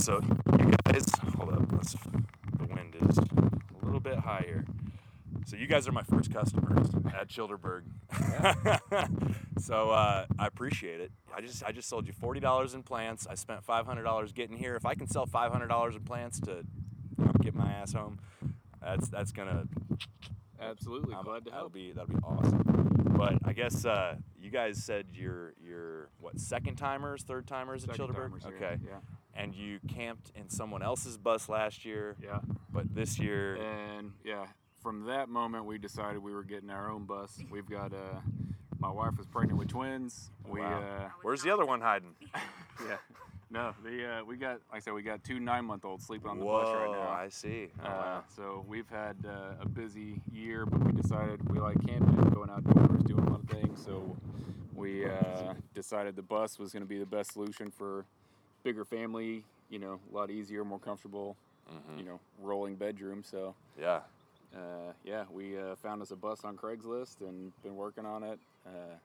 So you guys, hold up. Let's, the wind is a little bit high here. So you guys are my first customers at Chillderburg. so uh, I appreciate it. I just I just sold you forty dollars in plants. I spent five hundred dollars getting here. If I can sell five hundred dollars in plants to get my ass home, that's that's gonna Absolutely, um, glad to help. that'll be that'll be awesome. But I guess uh, you guys said you're you're what second timers, third timers at Second Chillderburg. timers here, Okay, Yeah. And you camped in someone else's bus last year, Yeah. but this year, And yeah, from that moment we decided we were getting our own bus. We've got uh my wife was pregnant with twins. We Wow. uh where's the other one hiding? yeah. No, the uh, we got like I said we got two 9-month-olds sleeping on the Whoa, bus right now. I see. Oh, Uh, wow. so we've had uh, a busy year, but we decided we like camping, going outdoors, doing a lot of things. So we uh, decided the bus was going to be the best solution for bigger family. You know, a lot easier, more comfortable. Mhm. You know, rolling bedroom. So Yeah. uh, yeah, we uh, found us a bus on Craigslist and been working on it. Uh,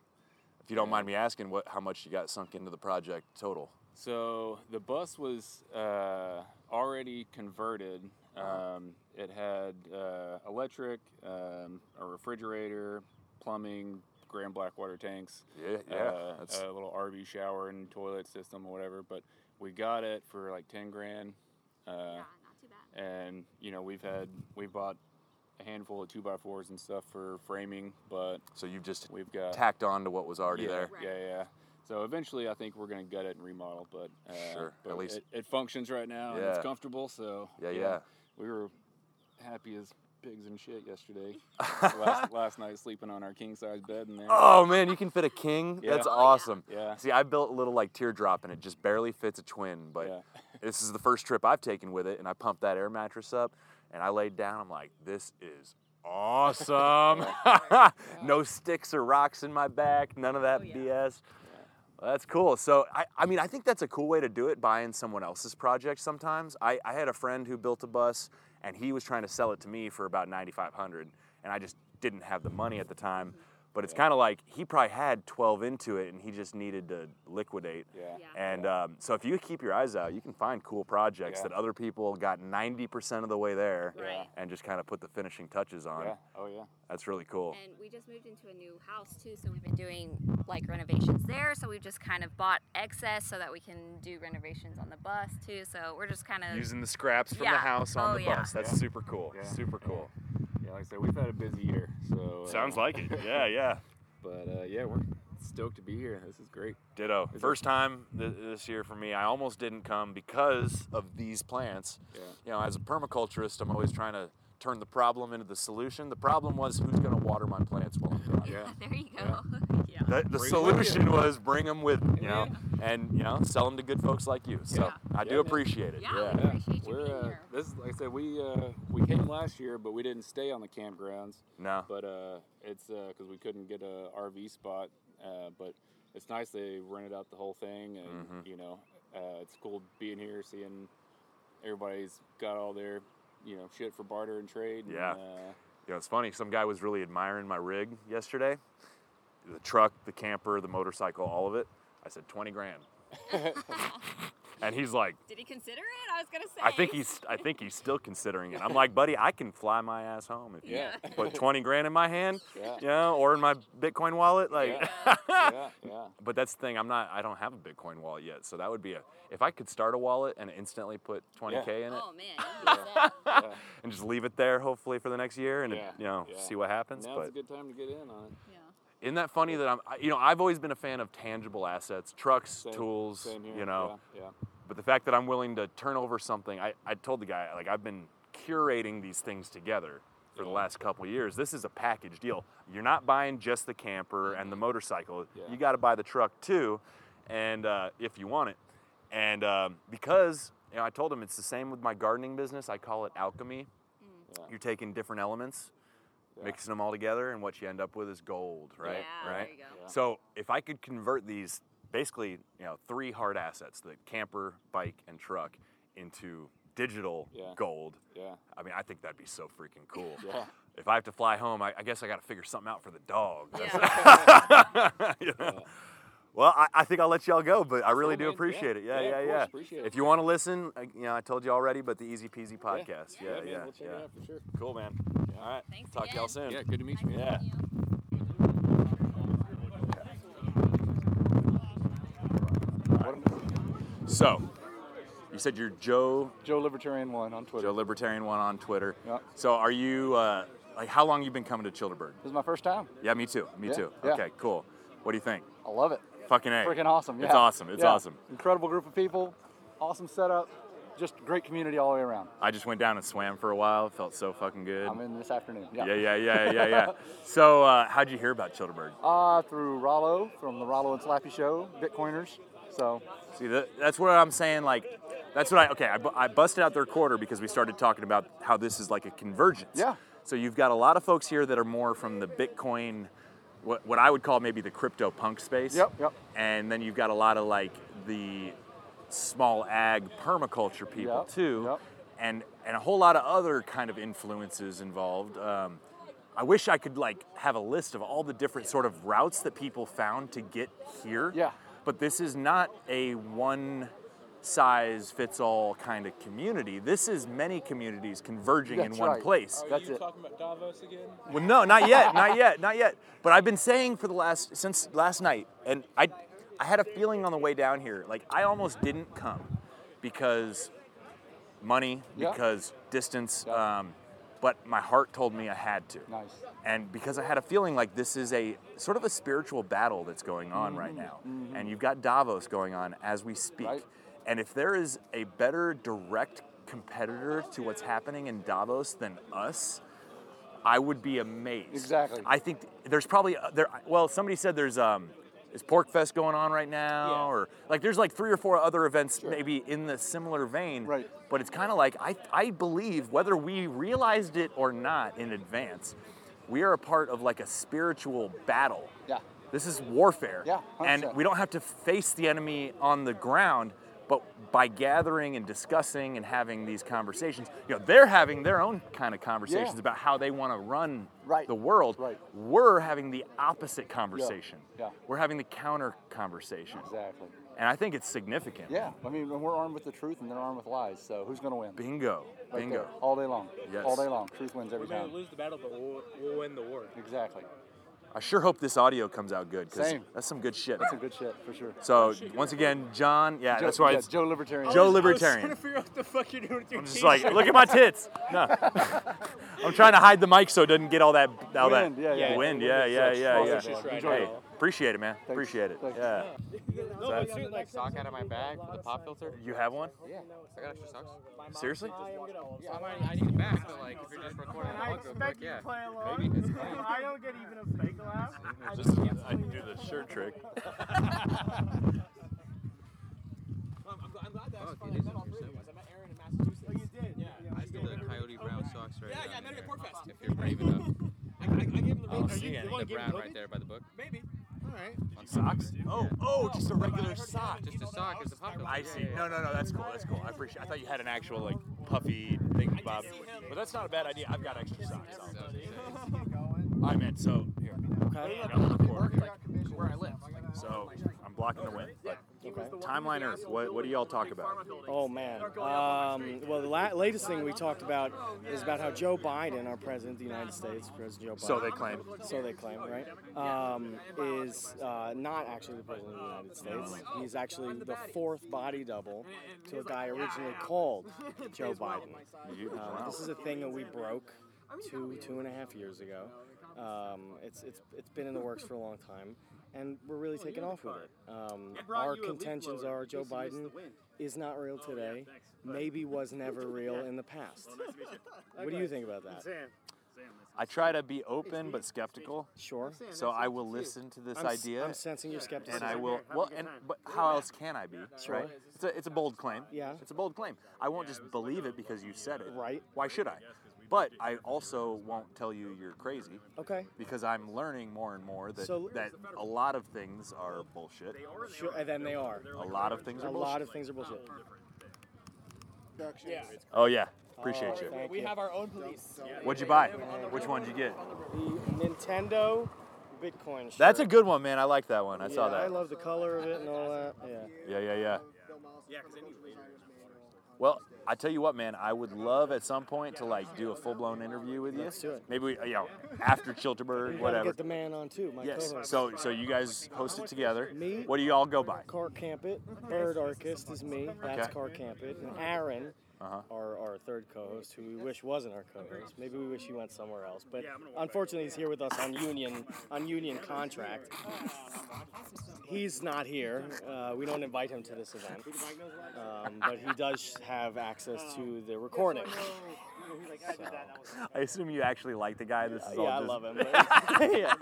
If you don't mind me asking, what how much you got sunk into the project total? So the bus was uh, already converted. Um, it had uh, electric, um, a refrigerator, plumbing, Grand Blackwater tanks, Yeah, yeah. uh, that's a little RV shower and toilet system or whatever. But we got it for like ten grand, uh, yeah, not too bad. and you know we've had we bought a handful of two by fours and stuff for framing, but so you've just we've got tacked on to what was already yeah, there. Right. Yeah, yeah. So eventually, I think we're gonna gut it and remodel, but uh, Sure, at least- it, it functions right now and it's comfortable. So Yeah, you yeah. know, we were happy as pigs and shit yesterday. last, last night sleeping on our king size bed in there. oh man, you can fit a king. Yeah. That's Oh, yeah. awesome. Yeah, See, I built a little like teardrop and it just barely fits a twin, but yeah, this is the first trip I've taken with it, and I pumped that air mattress up, and I laid down. I'm like, this is awesome. no sticks or rocks in my back, none of that Oh, yeah. BS. Well, that's cool. So, I, I mean, I think that's a cool way to do it, buying someone else's project sometimes. I, I had a friend who built a bus, and he was trying to sell it to me for about 9500 and I just didn't have the money at the time. But it's kind of like he probably had 12 into it, and he just needed to liquidate. yeah, Yeah. And um, so if you keep your eyes out, you can find cool projects Yeah. that other people got 90% of the way there Right. and just kind of put the finishing touches on. yeah. Oh yeah. That's really cool. And we just moved into a new house too, so we've been doing like renovations there. So we've just kind of bought excess so that we can do renovations on the bus too. So we're just kind of Using the scraps from the house on Oh, the yeah. bus. That's Yeah. super cool. Yeah. Super Yeah. cool. Yeah, like I said, we've had a busy year. So Sounds uh, like it. Yeah, yeah. But uh, yeah, we're stoked to be here. This is great. Ditto. Is it- First time th- this year for me. I almost didn't come because of these plants. Yeah. You know, as a permaculturist, I'm always trying to turn the problem into the solution. The problem was who's going to water my plants while I'm gone. Yeah. there you go. Yeah. The, the Bring 'em with solution was bring them with, you know, and you know, sell them to good folks like you. So Yeah. I do man. appreciate it. Yeah. Yeah. I appreciate you we're being uh, here. this is- like I said, we uh, we came last year, but we didn't stay on the campgrounds. No. But uh, it's because we couldn't get a RV spot. Uh, but it's nice they rented out the whole thing, and Mhm. you know, uh, it's cool being here, seeing everybody's got all their you know shit for barter and trade. Yeah. Uh, You know, it's funny. Some guy was really admiring my rig yesterday. The truck, the camper, the motorcycle, all of it. I said twenty grand, and he's like, Did he consider it? I was gonna say. I think he's, I think he's still considering it. I'm like, buddy, I can fly my ass home if you Yeah. put twenty grand in my hand, yeah. you know, or in my Bitcoin wallet. Like, yeah, yeah, but that's the thing. I'm not. I don't have a Bitcoin wallet yet, so that would be a. If I could start a wallet and instantly put 20k in it Oh man. you yeah. and just leave it there, hopefully for the next year, and Yeah, you know, yeah. see what happens. Now's but a good time to get in on it. Yeah. Isn't that funny that I'm, you know, I've always been a fan of tangible assets, trucks, Same- tools, Same you know. Yeah, yeah. But the fact that I'm willing to turn over something, I, I told the guy, like, I've been curating these things together for the last couple of years. This is a package deal. You're not buying just the camper and the motorcycle. Yeah. You got to buy the truck too, and uh, if you want it. And um, because, you know, I told him it's the same with my gardening business. I call it alchemy. Yeah. You're taking different elements, Yeah. mixing them all together, and what you end up with is gold, right? Yeah, right. There you go. Yeah. So if I could convert these, basically, you know, three hard assets, the camper, bike, and truck, into digital Yeah. gold, Yeah. I mean, I think that'd be so freaking cool. Yeah. If I have to fly home, I, I guess I got to figure something out for the dog. Yeah. You know? Yeah. Well, I, I think I'll let y'all go, but I really do appreciate Yeah. it. Yeah, Yeah, yeah, of yeah. Appreciate it. If you want to listen, I- you know, I told you already, but the Easy Peasy podcast. Yeah, yeah, man, yeah. we'll check it out for sure. Cool, man. All right. Thanks Talk to y'all soon. Yeah, good to meet you, man. Yeah. So, you said you're Joe Joe Libertarian One on Twitter. Joe Libertarian One on Twitter. Yep. So, are you uh, like how long you been coming to Chillderburg? This is my first time. Yeah, me too. Me Yeah, too. yeah. Okay, cool. What do you think? I love it. Fucking a. Freaking awesome. Yeah. It's awesome. It's Yeah. awesome. Incredible group of people. Awesome setup. Just great community all the way around. I just went down and swam for a while. Felt so fucking good. I'm in this afternoon. Yeah. yeah, yeah, yeah, yeah, yeah. so, uh, how'd you hear about Chillderburg? Uh, through Rollo from the Rollo and Slappy Show, Bitcoiners. So See, that, that's what I'm saying. Like, that's what I okay. I, bu- I busted out their quarter because we started talking about how this is like a convergence. Yeah. So you've got a lot of folks here that are more from the Bitcoin, what what I would call maybe the crypto punk space. Yep, yep. And then you've got a lot of like the small ag permaculture people Yep, too, yep. and and a whole lot of other kind of influences involved. Um, I wish I could like have a list of all the different sort of routes that people found to get here. Yeah. But this is not a one size fits all kind of community. This is many communities converging in one right. place. That's it. talking about Davos again? Well, no, not yet, not yet, not yet. But I've been saying for the last since last night, and I, I had a feeling on the way down here, like I almost didn't come because money, Yeah. because distance. Yeah. Um, but my heart told me I had to, Nice. and because I had a feeling like this is a sort of a spiritual battle that's going on Mm-hmm. right now, and you've got Davos going on as we speak, Right. And if there is a better direct competitor to what's happening in Davos than us. I would be amazed. Exactly. I think there's probably uh, there. Well, somebody said there's um, is PorcFest going on right now, Yeah. or like there's like three or four other events maybe in the similar vein. Right. But it's kind of like I I believe whether we realized it or not in advance, we are a part of like a spiritual battle. Yeah. This is warfare. Yeah, And 100%. we don't have to face the enemy on the ground, but by gathering and discussing and having these conversations, you know, they're having their own kind of conversations Yeah. about how they want to run Right, the world. right. We're having the opposite conversation. yeah. We're having the counter conversation. Exactly. And I think it's significant. Yeah. I mean, we're armed with the truth and they're armed with lies. So who's going to win? Bingo. Right Bingo. there. All day long. Yes. All day long. Truth wins every time. We're lose the battle, but we'll, we'll win the war. Exactly. I sure hope this audio comes out good because Same. that's some good shit. That's some good shit for sure. So once again, John, yeah, Joe, that's why yeah, it's Joe Libertarian. Joe Libertarian. I was Libertarian. trying to figure out what the fuck you're doing with your I'm just like, look at my tits. No. I'm trying to hide the mic so it doesn't get all that all Wind, that yeah, yeah. wind. Yeah, yeah, Sucks. yeah, Sucks. yeah. Enjoy Hey, it. Appreciate it, man. Thanks. Appreciate it. Thanks. Yeah. No, That- but dude, like, sock out of my bag with a pop filter? You have one? Yeah. I got extra socks. Seriously? Yeah, I, I need it back, but like if you're just recording a vlog real quick, yeah. Maybe. It's clean. I don't get even a fake laugh. Just I can do the shirt trick. I'm glad that Oh, okay, these are for sale. I met Aaron in Massachusetts. Like you did, yeah. I still the Coyote Brown socks right yeah, yeah, yeah, If you're brave enough. Oh, see any. The brown right there by the book. On socks? Oh, oh, just a regular sock. Just a sock is a pop filter. I see. yeah, yeah. No, no, no. That's cool. That's cool. I appreciate. I thought you had an actual like puffy thing, Bob. But that's not a bad idea. I've got extra socks. I meant so here. Okay. Where I live. So I'm blocking the wind. But Timeline Earth. What, what do y'all talk about? Oh man. Um, well, the la- latest thing we talked about is about how Joe Biden, our president of the United States, President Joe Biden. So they claim. So they claim, right? Um, is uh, not actually the president of the United States. He's actually the fourth body double to a guy originally called Joe Biden. Um, this is a thing that we broke two two and a half years ago. Um, it's it's it's been in the works for a long time, and we're really taking off with it. Um, our contentions are Joe Biden is not real today. Maybe was never real in the past. What do you think about that? Sam. I try to be open but skeptical. Sure. So I will listen to this I'm, idea. I'm sensing your skepticism. and I will. Well, and but how else can I be? Sure. Right? It's a it's a bold claim. Yeah. It's a bold claim. I won't just believe it because you said it. Right. Why should I? But I also won't tell you you're crazy Okay. because I'm learning more and more that So- that a lot of things are bullshit. Sure. And then they are. A lot of things are A bullshit. lot of things are bullshit. Yeah. Oh yeah. Appreciate Oh, you. thank We you. have our own police. What'd you buy? Which one did you get? The Nintendo Bitcoin. Shirt. That's a good one, man. I like that one. I saw Yeah, I that. love the color of it and all that. Yeah. Yeah, yeah, yeah. Well, I tell you what, man. I would love at some point to like do a full blown interview with you. Let's do it. Maybe we, you know, after Chillderburg, whatever. get the man on too. My Yes. co-host. So, so you guys host it together. Me? What do you all go by? Car Campit, Bird Archist is me. That's Okay. Car Campit, and Aaron, Uh-huh. our, our third co-host, who we wish wasn't our co-host. Maybe we wish he went somewhere else, but unfortunately he's here with us on union on union contract. He's not here. Uh, we don't invite him to this event, um, but he does have access to the recording. I assume you actually like the guy. This is all Yeah, I love him. But, yeah,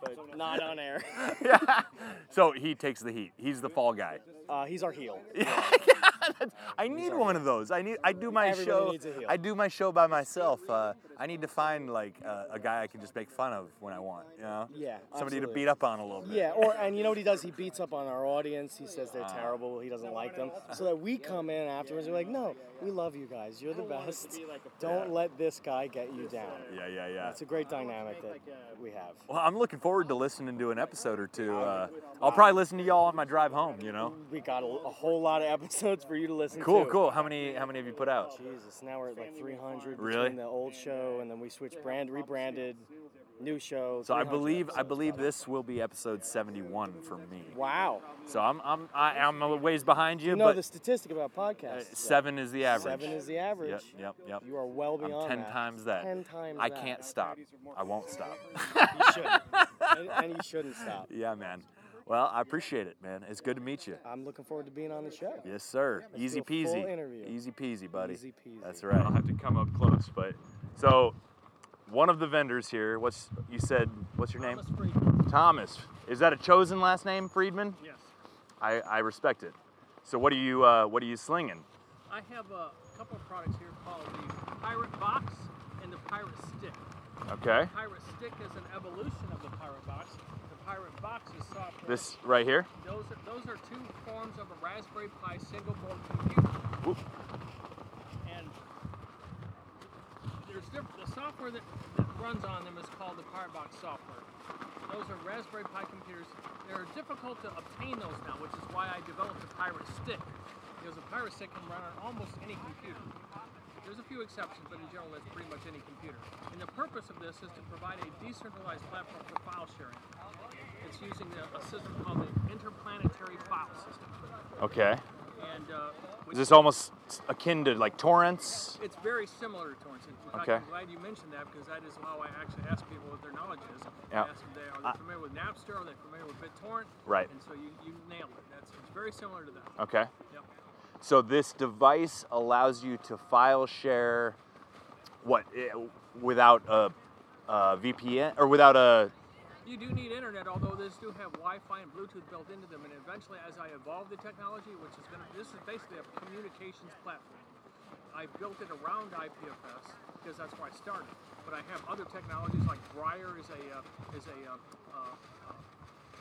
but not on air. yeah. So he takes the heat. He's the fall guy. Uh, he's our heel. Yeah, I need one of those. I need. I do my Everybody show. needs a heel. I do my show by myself. Uh, I need to find like uh, a guy I can just make fun of when I want. You know. Yeah, Somebody to beat up on a little bit. Yeah, or and you know what he does? He beats up on our audience. He says they're terrible. He doesn't like them. So that we come in afterwards. And we're like, no, we love you guys. You're the best. Don't let this guy get you down. Yeah, yeah, yeah. It's a great dynamic that we have. Well, I'm looking forward to listening to an episode or two. Uh, I'll probably listen to y'all on my drive home. You know. We got a, a whole lot of episodes for you to listen Cool, to. cool. How many? How many have you put out? Jesus, now we're at like 300 Really? between the old show and then we switched brand, rebranded, new show. So I believe I episodes. believe this will be episode 71 for me. Wow. So I'm I'm I, I'm a ways behind you, You know but the statistic about uh, podcasts. though. seven is the average. Seven is the average. Yep, yep, yep. You are well beyond. I'm ten that. times that. Ten times I that. can't stop. I won't stop. You shouldn't. and, and you shouldn't stop. yeah, man. Well, I appreciate it, man. It's good to meet you. I'm looking forward to being on the show. Yes, sir. Let's Easy do a full peasy. interview. Easy peasy, buddy. Easy peasy. That's right. I'll have to come up close, but so one of the vendors here. What's you said? What's your name? Thomas Friedman. Thomas. Is that a chosen last name, Friedman? Yes. I, I respect it. So what are you uh, what are you slinging? I have a couple of products here called the Pirate Box and the Pirate Stick. Okay. The Pirate Stick is an evolution of the Pirate Box. The Pirate Box is software. This right here. Those are, those are two forms of a Raspberry Pi single board computer. Oop. And there's the software that, that runs on them is called the Pirate Box software. Those are Raspberry Pi computers. They're difficult to obtain those now, which is why I developed the Pirate Stick. Because a Pirate Stick can run on almost any computer. There's a few exceptions, but in general, that's pretty much any computer. And the purpose of this is to provide a decentralized platform for file sharing. It's using the, a system called the Interplanetary File System. Okay. And uh, Is this almost akin to like torrents? It's very similar to torrents. In fact, Okay. I'm glad you mentioned that because that is how I actually ask people what their knowledge is. Yeah. Ask them, they, are they familiar with Napster? Are they familiar with BitTorrent? Right. And so you, you nailed it. That's it's very similar to that. Okay. Yep. So this device allows you to file share what eh, without a, a VPN or without a You do need internet, although these do have Wi-Fi and Bluetooth built into them. And eventually, as I evolve the technology, which is going to, this is basically a communications platform. I built it around IPFS because that's where I started. But I have other technologies like Briar is a uh, is a uh, uh,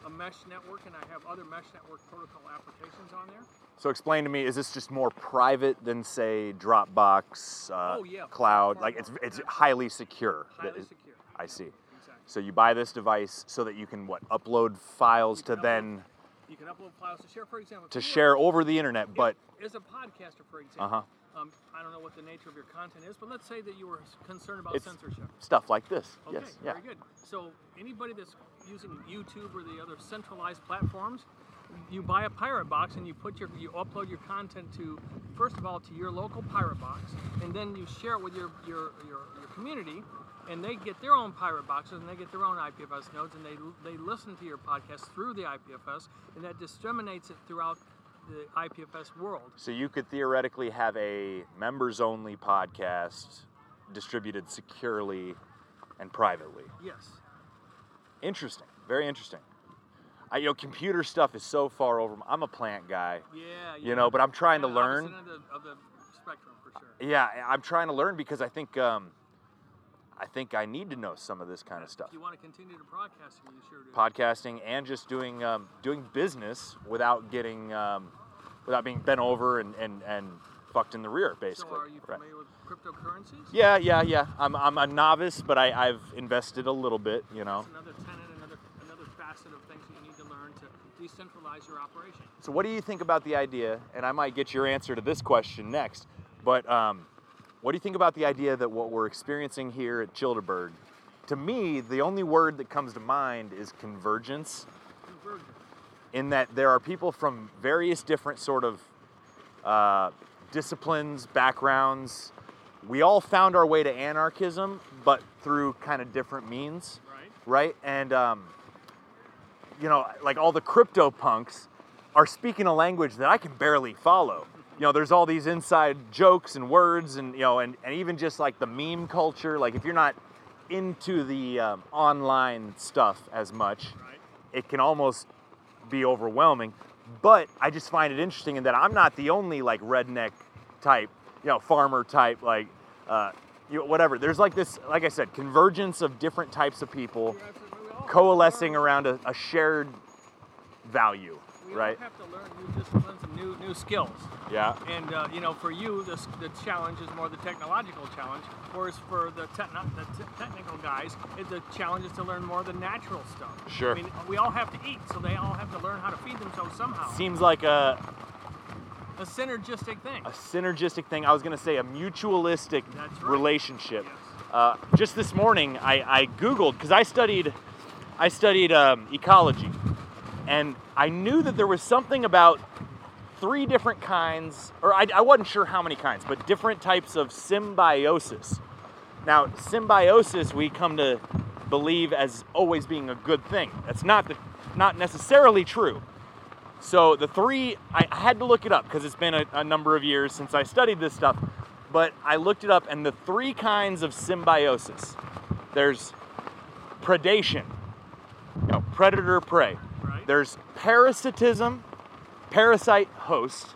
a mesh network, and I have other mesh network protocol applications on there. So explain to me, is this just more private than say Dropbox, uh, Oh, yeah. cloud? Like it's it's highly secure. Highly secure. I see. Exactly. So you buy this device so that you can what upload files to can then You can upload files to share, for example. to share over the internet, but as a podcaster, for example, Uh-huh. um, I don't know what the nature of your content is, but let's say that you were concerned about It's- censorship. stuff like this. Okay, yes. Yeah. very good. So anybody that's using YouTube or the other centralized platforms, you buy a pirate box and you put your you upload your content to first of all to your local pirate box, and then you share it with your your your, your community. And they get their own pirate boxes and they get their own IPFS nodes and they they listen to your podcast through the IPFS and that disseminates it throughout the IPFS world. So you could theoretically have a members only podcast distributed securely and privately. Yes. Interesting. Very interesting. I, you know, computer stuff is so far over. my- I'm a plant guy. Yeah. yeah. You know, but I'm trying to learn. of the, of the spectrum for sure. Yeah, I'm trying to learn because I think um, I think I need to know some of this kind of stuff. If you want to continue to broadcasting, you sure do. Podcasting and just doing um, doing business without getting um, without being bent over and, and, and fucked in the rear, so basically. are you Right. with cryptocurrencies? Yeah, yeah, yeah. I'm, I'm a novice, but I, I've invested a little bit, you know. That's another tenet, another facet of things that you need to learn to decentralize your operation. So, what do you think about the idea? And I might get your answer to this question next. But um, what do you think about the idea that what we're experiencing here at Chillderburg, to me, the only word that comes to mind is convergence. Convergence. In that there are people from various different sort of uh, disciplines, backgrounds. We all found our way to anarchism, but through kind of different means, Right. right? And um, you know, like all the crypto punks are speaking a language that I can barely follow. You know, there's all these inside jokes and words, and you know, and, and even just like the meme culture. Like if you're not into the um, online stuff as much, Right. it can almost be overwhelming. But I just find it interesting in that I'm not the only like redneck type, you know, farmer type, like, uh, you know, whatever. There's like this, like I said, convergence of different types of people You're absolutely- we all have to coalescing around a, a shared value, We right? all have to learn new disciplines and new new skills. Yeah. And uh, you know, for you, this, the challenge is more the technological challenge, whereas for the, techno- the t- technical guys, it, the challenge is to learn more the natural stuff. Sure. I mean, we all have to eat, so they all have to learn how to feed themselves somehow. Seems like a, a synergistic thing. a synergistic thing. I was going to say a mutualistic right. relationship. Yes. Uh, just this morning, I, I Googled because I studied, I studied um, ecology, and I knew that there was something about three different kinds, or I, I wasn't sure how many kinds, but different types of symbiosis. Now, symbiosis we come to believe as always being a good thing. That's not the, not necessarily true. So the three, I, had to look it up because it's been a, a number of years since I studied this stuff. But I looked it up, and the three kinds of symbiosis. There's predation, you know, predator prey. Right. There's parasitism, parasite host,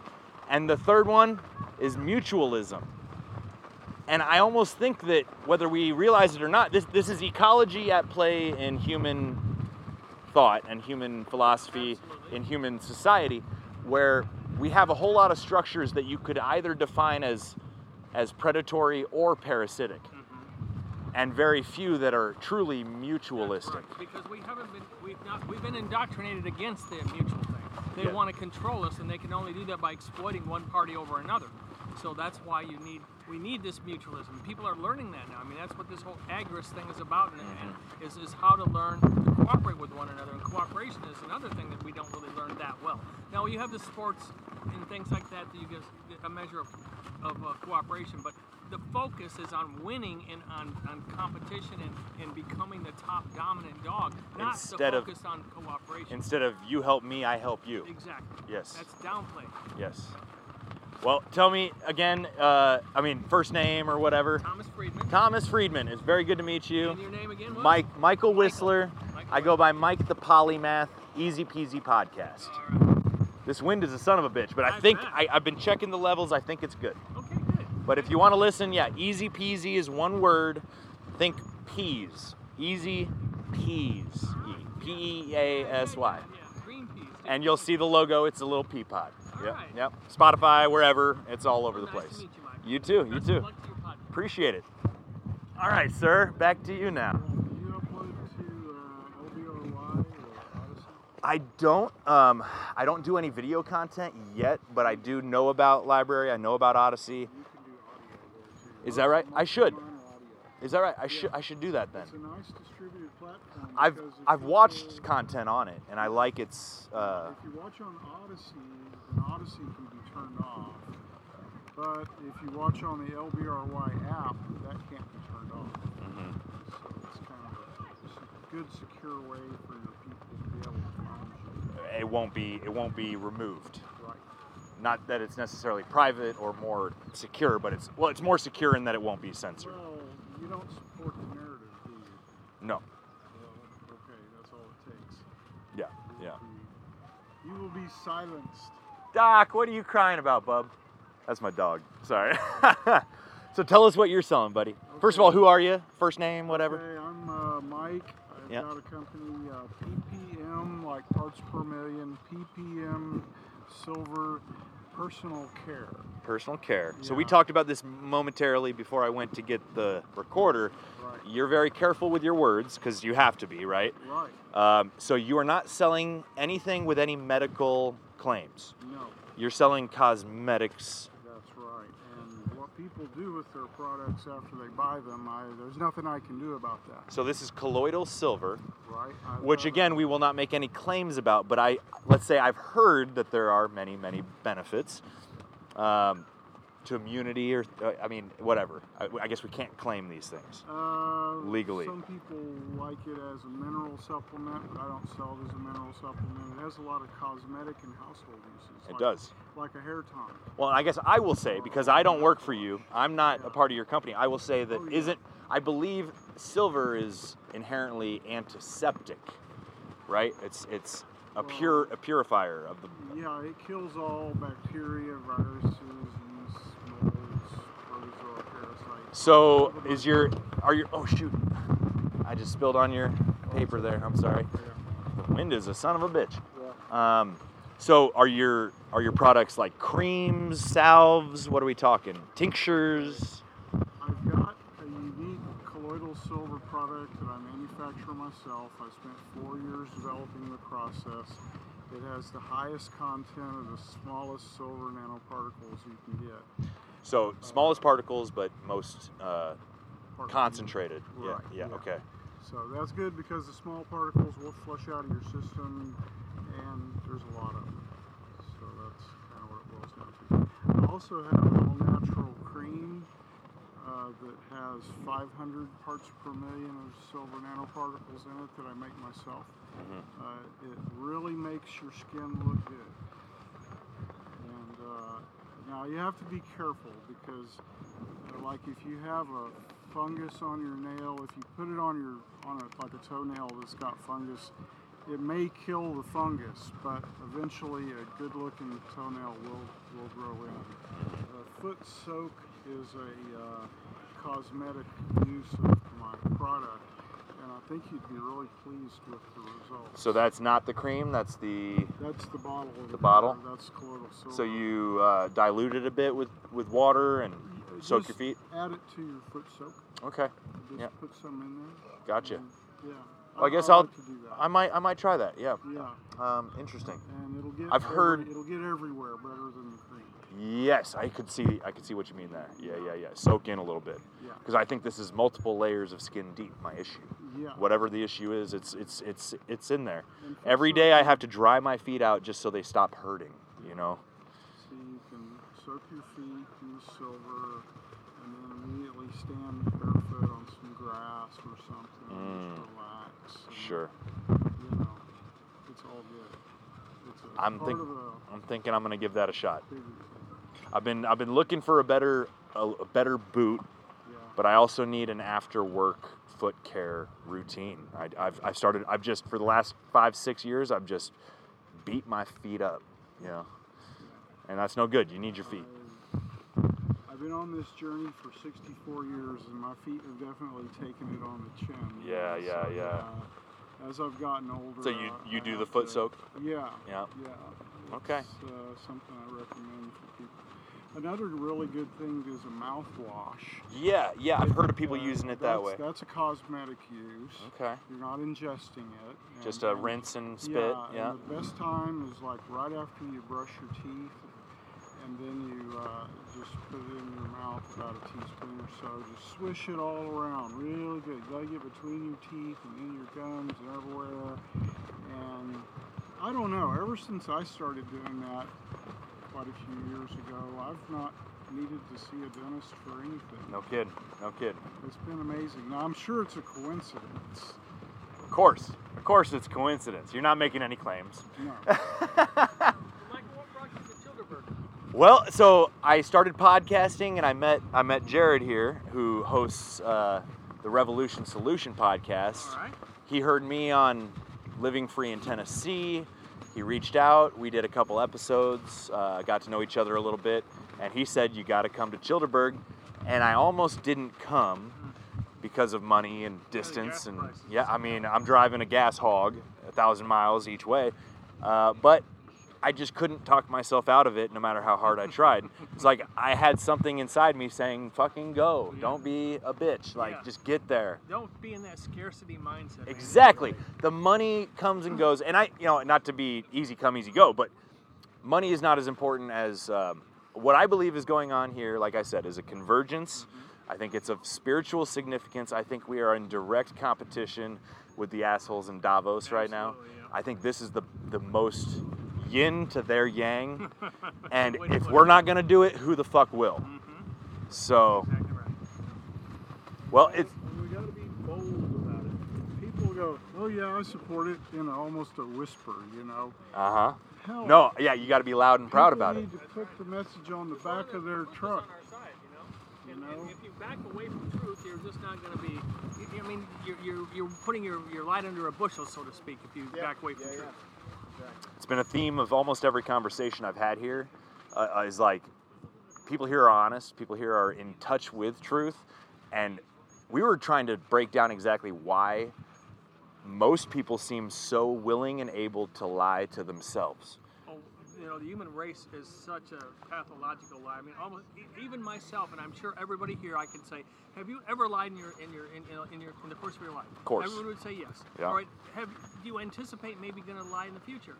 and the third one is mutualism. And I almost think that whether we realize it or not, this this is ecology at play in human thought and human philosophy Absolutely. in human society where we have a whole lot of structures that you could either define as as predatory or parasitic mm-hmm. and very few that are truly mutualistic because we haven't been we've not we've been indoctrinated against the mutual thing. They Yeah. want to control us, and they can only do that by exploiting one party over another. So that's why you need we need this mutualism. People are learning that now. I mean, that's what this whole agorist thing is about, and, and is is how to learn to cooperate with one another. And cooperation is another thing that we don't really learn that well. Now you have the sports and things like that that you get a measure of of uh, cooperation, but the focus is on winning and on, on competition and, and becoming the top dominant dog, not Instead the of- on cooperation. instead of you help me i help you exactly. Yes. That's downplay. yes well tell me again uh, i mean first name or whatever Thomas Friedman. thomas friedman it's very good to meet you And your name again was? mike michael whistler Michael. i go by mike the polymath easy peasy podcast right. this wind is a son of a bitch but i I think bet. I, i've been checking the levels i think it's good Okay, good. But if you want to listen, yeah, easy peasy is one word. Think peas. Easy peas. P E A S Y. Yeah, green peas. And you'll see the logo. It's a little pea pod. Yep. Alright. Yep. Spotify, wherever. It's all over the Nice place. to meet you, You too. You Best of too. luck to your podcast. Appreciate it. All right, sir. Back to you now. Do you upload to uh, LBRY or Odysee? I don't. Um, I don't do any video content yet, but I do know about LBRY. I know about Odysee. You can do audio there too. Is that right? I should. of mine are audio. Is that right? I should. I should do that then. It's a nice distributed platform. I've I've watched content on it, and I like its. Uh, If you watch on Odysee, then Odysee can be turned off. But if you watch on the LBRY app, that can't be turned off. mhm. So it's kind of a good, secure way for your people to be able to find you. it won't be it won't be removed. Right. Not that it's necessarily private or more secure, but it's well, it's more secure in that it won't be censored. Well, you don't support the narrative, do you? No. Well, okay, that's all it takes. Yeah. You Yeah. be- You will be silenced. Doc, what are you crying about, bub? That's my dog. Sorry. so tell us what you're selling, buddy. First of all, who are you? First name, whatever. Okay, I'm uh, Mike. I've Yeah. got a company, uh, PPM, like parts per million, PPM Silver personal care. Personal care. So we talked about this momentarily before I went to get the recorder. Right. You're very careful with your words because you have to be, right? Right. Um, so you are not selling anything with any medical claims. No, You're selling cosmetics. that's right. And what people do with their products after they buy them, I, there's nothing I can do about that. So this is colloidal silver, Right. I've which again we will not make any claims about. But I, let's say I've heard that there are many, many benefits um, to immunity, or uh, I mean, whatever. I, I guess we can't claim these things. Uh, legally. Some people like it as a mineral supplement, but I don't sell it as a mineral supplement. It has a lot of cosmetic and household uses. It like, does. Like a hair tonic. Well, I guess I will say because I don't work for you. I'm not a part of your company. I will say that Oh, yeah. isn't. I believe silver is inherently antiseptic, right? It's it's a pure a purifier of the. Yeah, it kills all bacteria, viruses, So is your are your oh shoot? I just spilled on your paper there. I'm sorry. The wind is a son of a bitch. Um, so are your are your products like creams, salves? What are we talking? Tinctures? I've got a unique colloidal silver product that I manufacture myself. I spent four years developing the process. It has the highest content of the smallest silver nanoparticles you can get. So smallest particles, but most uh, concentrated. Yeah, Right, yeah, yeah. okay. So that's good because the small particles will flush out of your system, and there's a lot of them. So that's kind of what it boils down to. I also have an all-natural cream uh, that has 500 parts per million of silver nanoparticles in it that I make myself. Uh, it really makes your skin look good. And uh, now you have to be careful because, uh, like, if you have a fungus on your nail, if you put it on your on a like a toenail that's got fungus, it may kill the fungus, but eventually a good-looking toenail will will grow in. Uh, foot soak is a uh, cosmetic use of my product, and I think you'd be really pleased with the results. So that's not the cream. That's the. That's the bottle. The bottle? That's colloidal silver. So you uh, dilute it a bit with with water and soak your feet. Add it to your foot soak. Okay. Just Yeah. put some in there. Gotcha. and- yeah. Well, I guess I'll. like to do that. I might. I might try that. Yeah. Yeah. Um, interesting. And it'll get. I've every- heard- It'll get everywhere better than the cream. Yes, I could see. I could see what you mean there. Yeah, yeah, yeah. Soak in a little bit. Yeah. Because I think this is multiple layers of skin deep. My issue. Yeah. Whatever the issue is, it's it's it's it's in there. Every day I have to dry my feet out just so they stop hurting. You know. So you can soak your feet, use silver, and then immediately stand barefoot on some grass or something. Just relax. and, Mm. Sure. You know, it's all good. It's a I'm think, I'm thinking I'm gonna give that a shot. I've been I've been looking for a better a, a better boot, yeah. but I also need an after work foot care routine. I, I've I've started I've just for the last five six years I've just beat my feet up, you know, and that's no good. You need your feet. I- I've been on this journey for 64 years, and my feet have definitely taken it on the chin. Yeah, yeah, so, yeah. uh, as I've gotten older. So you you I do the foot to- soak? Yeah. Yeah. Yeah. Okay. Uh, something I recommend for people. Another really good thing is a mouthwash. Yeah, yeah. I've heard of people Uh, using it that way. That's a cosmetic use. Okay. You're not ingesting it. Just a and- rinse and spit. Yeah, Yeah. And the best time is like right after you brush your teeth, and then you uh, just put it in your mouth about a teaspoon or so. Just swish it all around, really good. You gotta get between your teeth and in your gums and everywhere. And I don't know. Ever since I started doing that quite a few years ago, I've not needed to see a dentist for anything. No kid. No kid. It's been amazing. Now I'm sure it's a coincidence. Of course. Of course, it's coincidence. You're not making any claims. No. Michael, what brought you to Chillderburg? Well, so I started podcasting, and I met I met Jared here, who hosts uh, the Revolution Solution podcast. Right. He heard me on Living Free in Tennessee. He reached out. We did a couple episodes. Uh, got to know each other a little bit, and he said you got to come to Chillderburg, and I almost didn't come because of money and distance and yeah. I mean, I'm driving a gas hog, a thousand miles each way, uh, but I just couldn't talk myself out of it no matter how hard I tried. It's like I had something inside me saying, fucking go. Don't be a bitch. Like, Yeah. just get there. Don't be in that scarcity mindset. man. Exactly. The money comes and goes. And I, you know, not to be easy come, easy go, but money is not as important as um, what I believe is going on here, like I said, is a convergence. I think it's of spiritual significance. I think we are in direct competition with the assholes in Davos right now. Yeah. I think this is the, the most yin to their yang. and if we're not going to do it, who the fuck will? So, Exactly right. well, it's. We got to be bold about it. People go, "Oh yeah, I support it," in almost a whisper, you know. Uh huh. Hell, No, yeah, you got to be loud and proud about it. need to put the message on the back of their truck. on our side, you know. And, You know? if you back away from truth, you're just not going to be. you- I mean, you're, you're, you're putting your, your light under a bushel, so to speak, if you back away from truth. It's been a theme of almost every conversation I've had here. Uh, uh, is like people here are honest. People here are in touch with truth, and we were trying to break down exactly why most people seem so willing and able to lie to themselves. You know, the human race is such a pathological lie. I mean, almost even myself, and I'm sure everybody here, I can say, have you ever lied in your in your in, in, in your in the course of your life? Of course. Everyone would say yes. Yeah. All right. Have do you anticipate maybe going to lie in the future?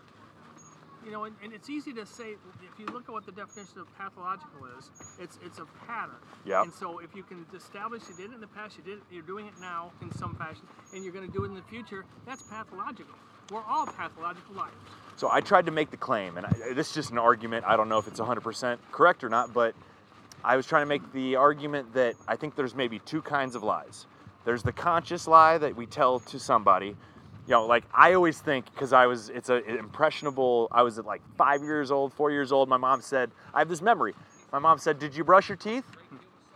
You know, and, and it's easy to say if you look at what the definition of pathological is, it's it's a pattern. Yeah. And so if you can establish you did it in the past, you did it, you're doing it now in some fashion, and you're going to do it in the future, that's pathological. We're all pathological liars. So I tried to make the claim, and I, this is just an argument. I don't know if it's 100% correct or not, but I was trying to make the argument that I think there's maybe two kinds of lies. There's the conscious lie that we tell to somebody. You know, like I always think because I was, it's a impressionable. I was at like five years old, four years old. My mom said, I have this memory. My mom said, "Did you brush your teeth?"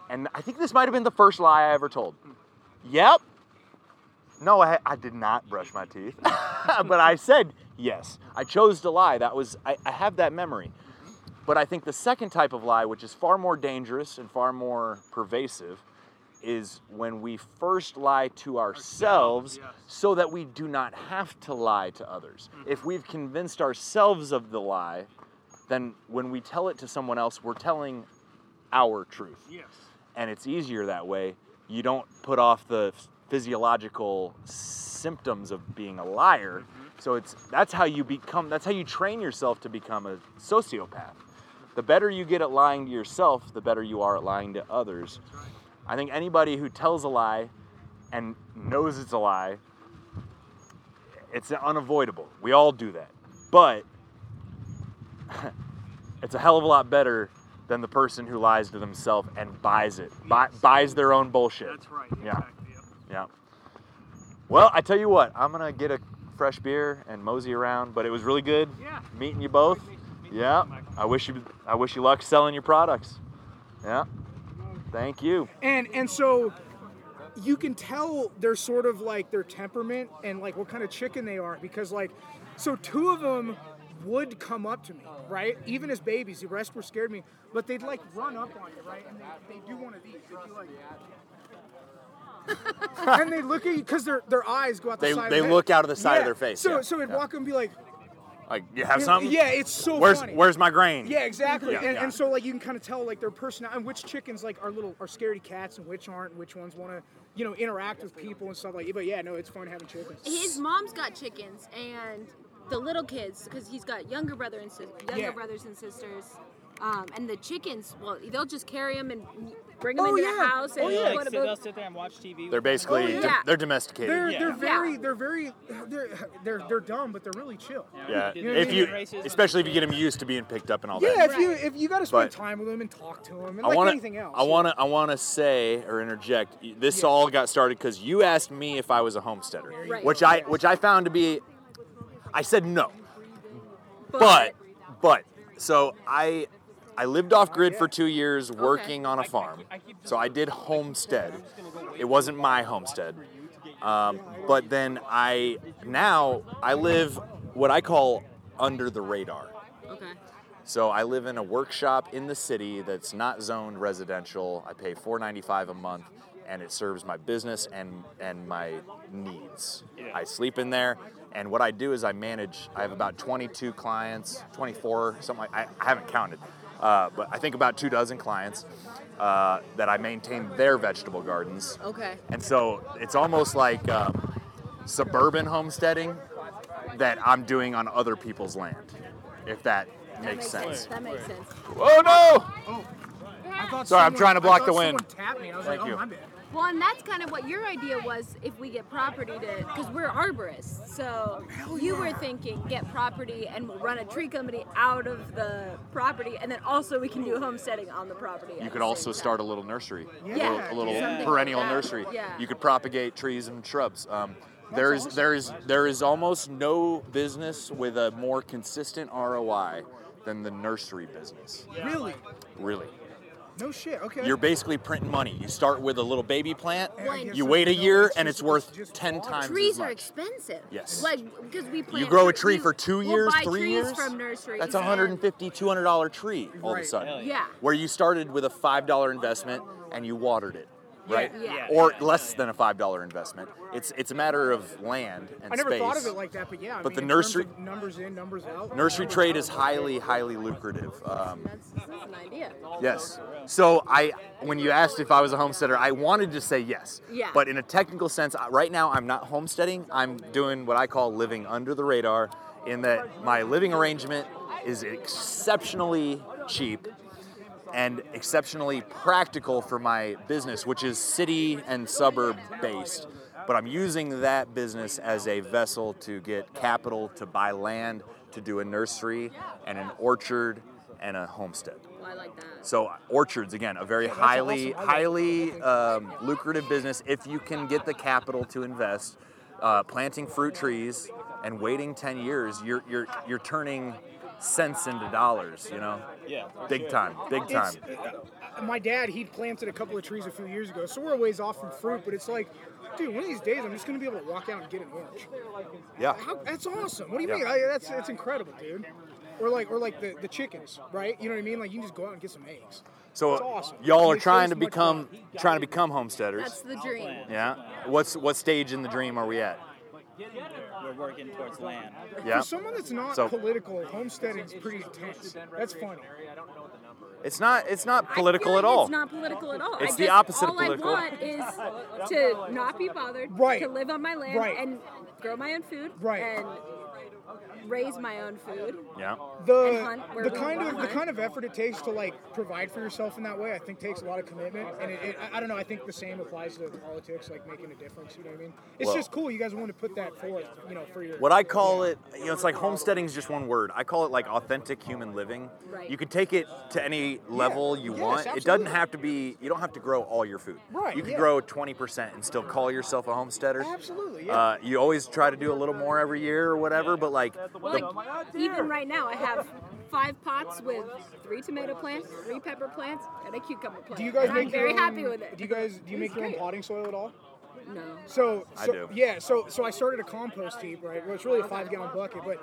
And I think this might have been the first lie I ever told. Yep. No, I, I did not brush my teeth, but I said yes. I chose to lie. That was I, I have that memory. But I think the second type of lie, which is far more dangerous and far more pervasive, is when we first lie to ourselves yes. so that we do not have to lie to others. Mm-hmm. If we've convinced ourselves of the lie, then when we tell it to someone else, we're telling our truth Yes. and it's easier that way. You don't put off the physiological symptoms of being a liar. Mm-hmm. So it's that's how you become that's how you train yourself to become a sociopath. The better you get at lying to yourself, the better you are at lying to others. I think anybody who tells a lie and knows it's a lie, it's unavoidable. We all do that. But it's a hell of a lot better than the person who lies to themselves and buys it, buy, buys their own bullshit. That's right. Yeah. Exactly. Yep. Yeah. Well, I tell you what, I'm gonna get a fresh beer and mosey around, but it was really good Yeah. meeting you both. Great meeting- meeting you, Yeah. I wish you I wish you luck selling your products. Yeah. Thank you. and and so you can tell their sort of like their temperament and like what kind of chicken they are because like so two of them would come up to me right even as babies the rest were scared of me but they'd like run up on you right and they, they do one of these they do like and they look at you because their their eyes go out the They- side they of look head. out of the side of their face, so yeah, so it'd yeah. walk and be like Like you have something? yeah it's so Where's funny where's my grain? yeah, exactly. Yeah, and, yeah. and so like you can kind of tell like their personality and which chickens like are little are scaredy cats and which aren't, and which ones want to you know interact with people and stuff like. that. But yeah, no, it's fun having chickens. His mom's got chickens and the little kids because he's got younger brother and sis- younger Yeah. brothers and sisters. Um, and the chickens, well, they'll just carry them and bring them Oh, into yeah. the house and Oh, yeah. put Sit, 'em- they'll sit there and watch TV. They're basically Oh, yeah. de- they're domesticated. They're Yeah. they're Yeah. very they're very they're they're they're dumb, but they're really chill. yeah. You know If you Races. especially if you get them used to being picked up and all that. Yeah, that. if you if you got to spend But- time with them and talk to them and I like want anything else. I want to. I want to say or interject. This Yeah. all got started because you asked me if I was a homesteader, Right. which I which I found to be. I said no, but but so I I lived off grid for two years working on a farm. So I did homestead. It wasn't my homestead, um, but then I now I live what I call under the radar. Okay. So I live in a workshop in the city that's not zoned residential. I pay $4.95 a month, and it serves my business and and my needs. Yeah. I sleep in there, And what I do is I manage. I have about 22 clients, 24, something like. I, I haven't counted, uh, but I think about two dozen clients uh, that I maintain their vegetable gardens. Okay. And so it's almost like um, suburban homesteading that I'm doing on other people's land, if that, That makes sense. That makes sense. Oh no! I thought Sorry, I'm trying to block thought the wind. someone tapped me. I was Thank like, you. oh, my bad. Well, and that's kind of what your idea was if we get property to, because we're arborists. So you were thinking get property and we'll run a tree company out of the property, and then also we can do homesteading on the property. You could also start a little nursery, a little, a little something like perennial that. nursery. Yeah. You could propagate trees and shrubs. Um, there is there is there is almost no business with a more consistent ROI than the nursery business. Really? Really. No shit. Okay. You're basically printing money. You start with a little baby plant, Yeah, you wait a year, and it's worth 10 water. times as Trees are expensive. Yes. Like because we plant. You grow a tree we- for 2 we'll years, buy 3 trees years. from nurseries. That's a and- 150 $200 tree all of a Right. sudden. Yeah. Where you started with a $5 investment and you watered it. Right, Yeah. or less than a five dollar investment. It's it's a matter of land and I never space. thought of it like that, but yeah. I But mean, the in terms nursery- of numbers in, numbers out. Nursery trade is highly, highly lucrative. Um, That's, that's an idea. yes. So I, when you asked if I was a homesteader, I wanted to say yes. Yeah. But in a technical sense, right now I'm not homesteading. I'm doing what I call living under the radar, in that my living arrangement is exceptionally cheap and exceptionally practical for my business, which is city and suburb based. But I'm using that business as a vessel to get capital to buy land, to do a nursery and an orchard and a homestead. I like that. So orchards again, a very highly, awesome. I like highly um, lucrative business if you can get the capital to invest. Uh, planting fruit trees and waiting 10 years, you're you're you're turning cents into dollars. You know, Yeah. big time, big time. It's, uh, my dad, he planted a couple of trees a few years ago, so we're a ways off from fruit. But it's like, dude, one of these days I'm just gonna be able to walk out and get an orange. Yeah. How, that's awesome. What do you Yeah. mean? I, that's that's incredible, dude. Or like, or like the, the chickens, right? You know what I mean? Like you can just go out and get some eggs. So awesome. y'all are trying to become trying to become homesteaders. That's the dream. Yeah. What's what stage in the dream are we at? We're working towards land. Yeah. For someone that's not So- political, homesteading's pretty intense. That's funny. It's not it's not I political feel at all. It's not political at all. It's I the just, opposite of political. all. I want is to not be bothered, Right. to live on my land Right. and grow my own food, Right. and raise my own food. Yeah. And The hunt where the we kind wanna of the kind of effort it takes to like provide for yourself in that way, I think takes a lot of commitment. And it, it, I- I don't know. I think the same applies to politics, like making a difference. You know what I mean? It's Well- just cool. You guys want to put that forth, you know, for your. What I call it, you know, it's like homesteading is just one word. I call it like authentic human living. Right. You can take it to any level you yes, want. It doesn't have to be. You don't have to grow all your food. Right, You can yeah. grow 20% and still call yourself a homesteader. Absolutely, yeah. Uh, you always try to do a little more every year or whatever, but like, Well, the- like, even right now, I have five pots with three tomato plants, three pepper plants, and a cucumber plant. do you guys and make I'm very your own, happy with it. Do you guys do you make your own potting soil at all? No. So, I so do. yeah, so so I started a compost heap, right? Well, it's really a five gallon bucket, but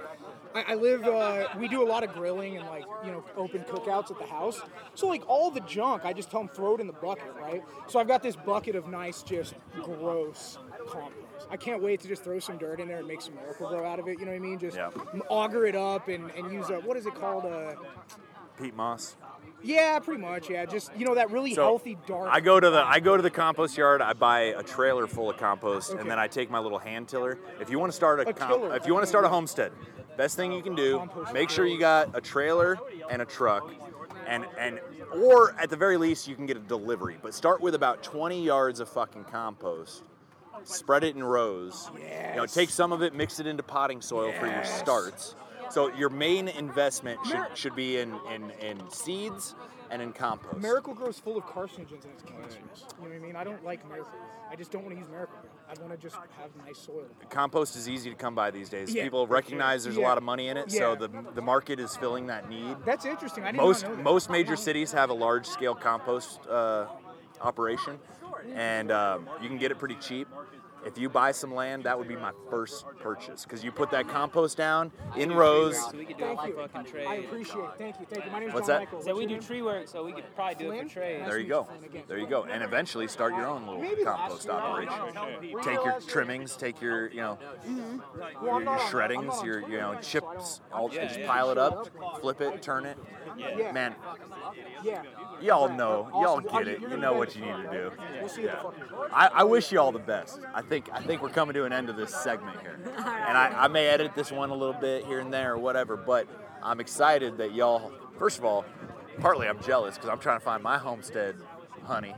I, I live. Uh, we do a lot of grilling and like you know open cookouts at the house. So like all the junk, I just tell them throw it in the bucket, right? So I've got this bucket of nice, just gross compost. I can't wait to just throw some dirt in there and make some Miracle-Gro out of it. You know what I mean? Just Yeah. auger it up and, and use a what is it called? Uh, peat moss. yeah, pretty much. Yeah, just you know that really So, healthy dark. I go to the I go to the compost yard. I buy a trailer full of compost, Okay. and then I take my little hand tiller. If you want to start a, A com- if you want to start a homestead, best thing you can do, make sure you got a trailer and a truck, and and or at the very least you can get a delivery. But start with about 20 yards of fucking compost. Spread it in rows. You know, take some of it, mix it into potting soil for your starts. So your main investment should, should be in, in, in seeds and in compost. Miracle Grow's full of carcinogens and it's cancerous. You know what I mean? I don't like Miracle. I just don't want to use Miracle Grow. I want to just have nice soil. compost is easy to come by these days. Yeah. People recognize there's a lot of money in it, so the the market is filling that need. That's interesting. I didn't Most know that. most major cities have a large scale compost uh, operation, and um, you can get it pretty cheap. If you buy some land, that would be my first purchase because you put that compost down in rows. So we could do Thank it you. fucking trade. I appreciate it. Thank you. Thank you. My name is What's John that? Michael. So we do your tree work, so we could probably do it Flynn? for trade. There you go. There you go. And eventually start your own little Maybe compost year, I don't operation. Take your trimmings, take your, you know, mm-hmm. Well, your, I'm your shreddings, your, you know, Twitter, so I don't- chips, all, Yeah, just yeah. pile it up, flip it, turn it. Yeah. Man, Yeah. y'all know, y'all get it. you're You gonna know what you need to do. We'll see you at the fucking I, I wish you all the best. I think I think we're coming to an end of this segment here, and I, I may edit this one a little bit here and there or whatever. But I'm excited that y'all. First of all, partly I'm jealous because I'm trying to find my homestead, honey.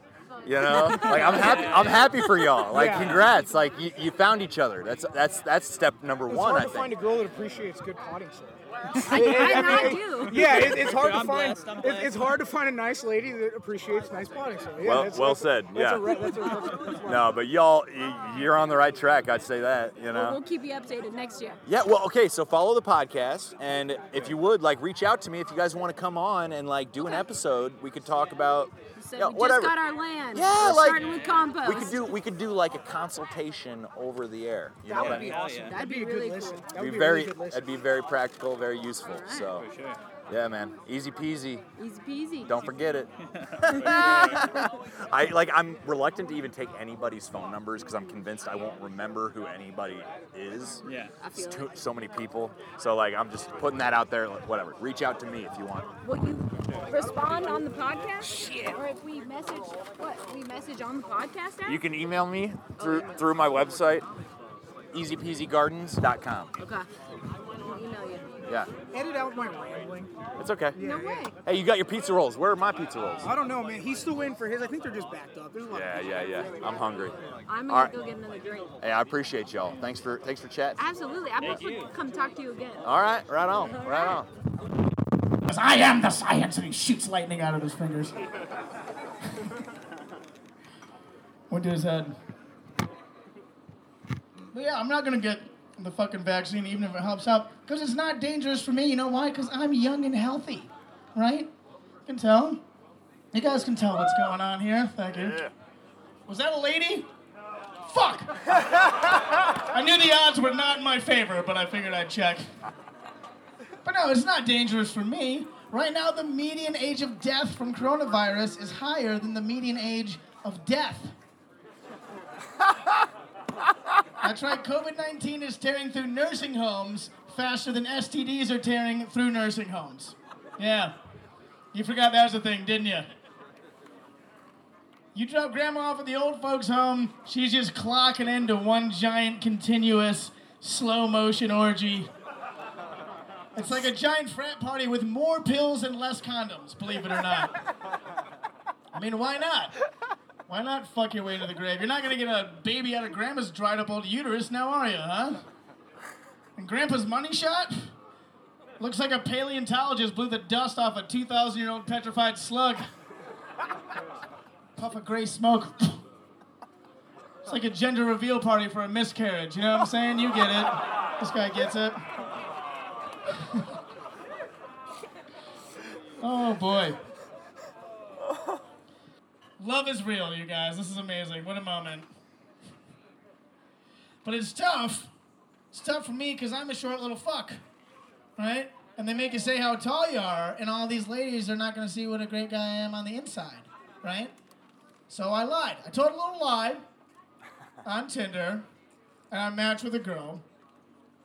You know, like I'm happy. I'm happy for y'all. Like, Yeah. congrats. Like you, you found each other. That's that's that's step number It's one. hard I to find a girl that appreciates good potting soil. I, and I do. Yeah, it, it's hard to find. It, it's hard to find a nice lady that appreciates nice potting soil. Yeah, Well- that's- well that's- said, that's yeah. a that's a- a- No, but y'all, you're on the right track. I'd say that. You know. Well, we'll keep you updated next year. Yeah, well, okay, so follow the podcast, and if you would, like, reach out to me if you guys want to come on and like do an episode. We could talk about, So yeah, we whatever. just got our land. yeah, We're like starting with compost. we could do we could do like a consultation over the air. You know That what I would be mean? awesome. yeah. That'd be a really good cool. That It'd be be a really very, good listen. it'd be very practical, very useful. Alright. So, For sure. Yeah, man, easy peasy. Easy peasy. Don't forget it. I like. I'm reluctant to even take anybody's phone numbers because I'm convinced I won't remember who anybody is. Yeah. I It's feel too, so many people. So like, I'm just putting that out there. Like, whatever. Reach out to me if you want. Will you respond on the podcast? Or if we message, what? We message on the podcast app? You can email me through through my website, easypeasygardens.com. Okay. We'll email you. Yeah, Edit out my rambling. it's okay. No way. Hey, you got your pizza rolls. Where are my pizza rolls? I don't know, man. He's still waiting for his. I think they're just backed up. There's a lot Yeah, of yeah, yeah. I'm hungry. I'm All gonna right. go get another drink. Hey, I appreciate y'all. Thanks for thanks for chatting. Absolutely. I'm supposed to come talk to you again. All right, right on, right on. Because I am the science, and he shoots lightning out of his fingers. Went to his head. But yeah, I'm not gonna get the fucking vaccine, even if it helps out, because it's not dangerous for me. You know why? Because I'm young and healthy, right? You can tell. You guys can tell what's going on here. Thank you. Was that a lady? Fuck! I knew the odds were not in my favor, but I figured I'd check. But no, it's not dangerous for me. Right now, the median age of death from coronavirus is higher than the median age of death. That's right, COVID 19 is tearing through nursing homes faster than STDs are tearing through nursing homes. Yeah. You forgot that was a thing, didn't you? You drop grandma off at the old folks' home, she's just clocking into one giant, continuous, slow motion orgy. It's like a giant frat party with more pills and less condoms, believe it or not. I mean, why not? Why not fuck your way to the grave? You're not gonna get a baby out of grandma's dried up old uterus now, are you, huh? And grandpa's money shot? Looks like a paleontologist blew the dust off a 2,000 year old petrified slug. Puff of gray smoke. It's like a gender reveal party for a miscarriage, you know what I'm saying? You get it. This guy gets it. Oh boy. Love is real, you guys. This is amazing. What a moment. But it's tough. It's tough for me because I'm a short little fuck. Right? And they make you say how tall you are, and all these ladies are not going to see what a great guy I am on the inside. Right? So I lied. I told a little lie on Tinder, and I matched with a girl.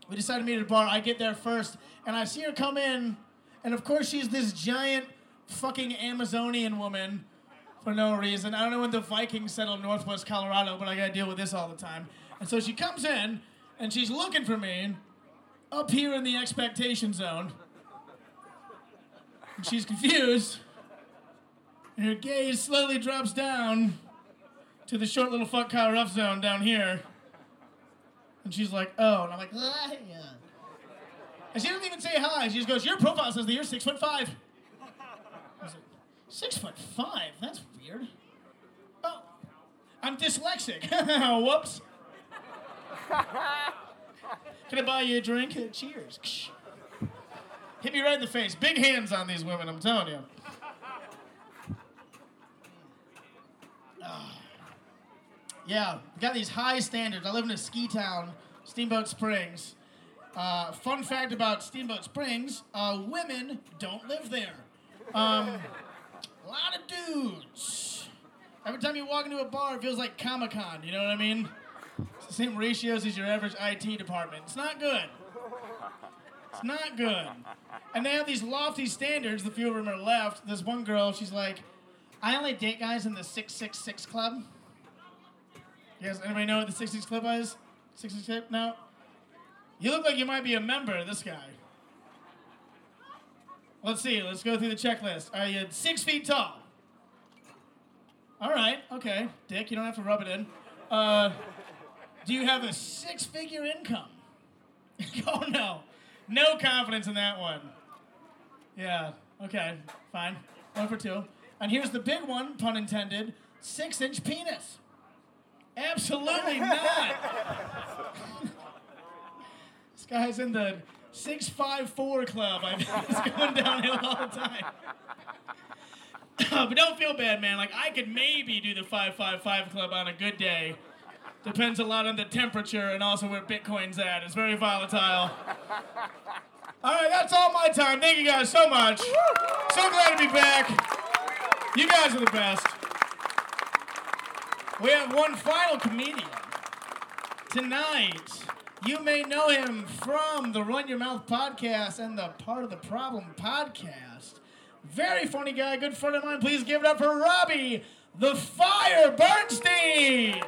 We decided to meet at a bar. I get there first, and I see her come in, and of course she's this giant fucking Amazonian woman for no reason. I don't know when the Vikings settled northwest Colorado, but I gotta deal with this all the time. And so she comes in, and she's looking for me up here in the expectation zone. And she's confused, and her gaze slowly drops down to the short little fuck Kyle Ruff zone down here. And she's like, oh, and I'm like, ah, yeah. And she doesn't even say hi. She just goes, your profile says that you're six foot five. Like, six foot five? That's weird. Oh, I'm dyslexic. Whoops. Can I buy you a drink? Cheers. Hit me right in the face. Big hands on these women, I'm telling you. Ah. Yeah, we got these high standards. I live in a ski town, Steamboat Springs. Uh, fun fact about Steamboat Springs: uh, women don't live there. Um, lot of dudes. Every time you walk into a bar, it feels like Comic Con. You know what I mean? It's the same ratios as your average IT department. It's not good. It's not good. And they have these lofty standards. The few of them are left. There's one girl. She's like, I only date guys in the six six six club. You guys, anybody know what the six six club is? Six six six? No. You look like you might be a member of this guy. Let's see. Let's go through the checklist. Are you six feet tall? All right. Okay. Dick, you don't have to rub it in. Uh, do you have a six-figure income? oh no, no confidence in that one. Yeah. Okay. Fine. One for two. And here's the big one, pun intended. Six-inch penis. Absolutely not. this guy's in the 654 club. I mean, he's going downhill all the time. Uh, but don't feel bad, man. Like, I could maybe do the 555 club on a good day. Depends a lot on the temperature and also where Bitcoin's at. It's very volatile. All right, that's all my time. Thank you guys so much. So glad to be back. You guys are the best. We have one final comedian tonight. You may know him from the Run Your Mouth podcast and the Part of the Problem podcast. Very funny guy, good friend of mine. Please give it up for Robbie the Fire Bernstein.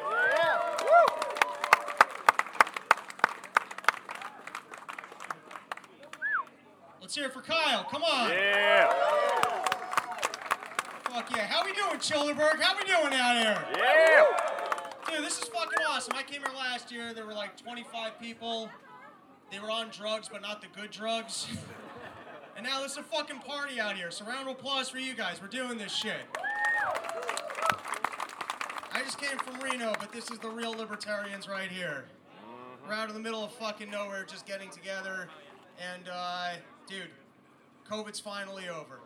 Let's hear it for Kyle. Come on. Yeah. Fuck yeah. How we doing, Chillderburg? How we doing out here? Yeah. Dude, this is fucking awesome. I came here last year. There were like 25 people. They were on drugs, but not the good drugs. And now there's a fucking party out here. So round of applause for you guys. We're doing this shit. I just came from Reno, but this is the real libertarians right here. We're out in the middle of fucking nowhere, just getting together. And, uh, dude, COVID's finally over.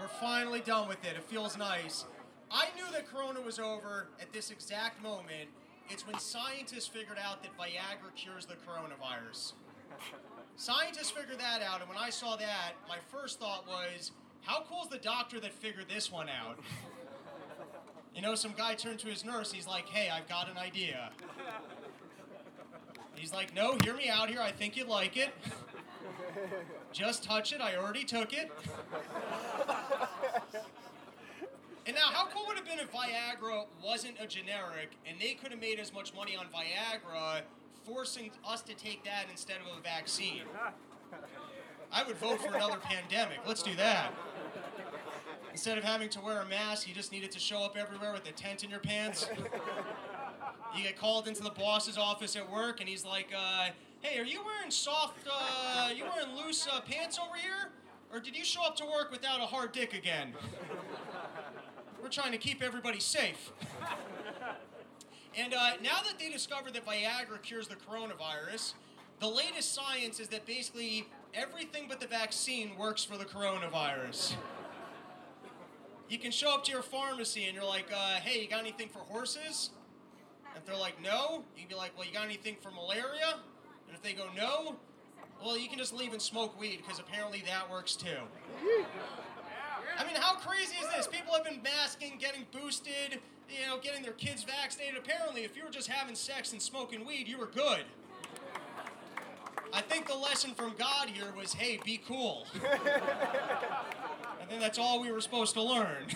We're finally done with it. It feels nice. I knew that Corona was over at this exact moment. It's when scientists figured out that Viagra cures the coronavirus. Scientists figured that out, and when I saw that, my first thought was, how cool is the doctor that figured this one out? You know, some guy turned to his nurse, he's like, hey, I've got an idea. He's like, no, hear me out here, I think you'd like it. Just touch it, I already took it. And now, how cool would it have been if Viagra wasn't a generic and they could have made as much money on Viagra, forcing us to take that instead of a vaccine? I would vote for another pandemic. Let's do that. Instead of having to wear a mask, you just needed to show up everywhere with a tent in your pants. You get called into the boss's office at work, and he's like, uh, "Hey, are you wearing soft? Uh, you wearing loose uh, pants over here, or did you show up to work without a hard dick again?" We're trying to keep everybody safe. And uh, now that they discovered that Viagra cures the coronavirus, the latest science is that basically everything but the vaccine works for the coronavirus. You can show up to your pharmacy and you're like, uh, hey, you got anything for horses? And if they're like, no, you can be like, well, you got anything for malaria? And if they go, no, well, you can just leave and smoke weed because apparently that works too. I mean, how crazy is this? People have been masking, getting boosted, you know, getting their kids vaccinated. Apparently, if you were just having sex and smoking weed, you were good. I think the lesson from God here was, hey, be cool. I think that's all we were supposed to learn.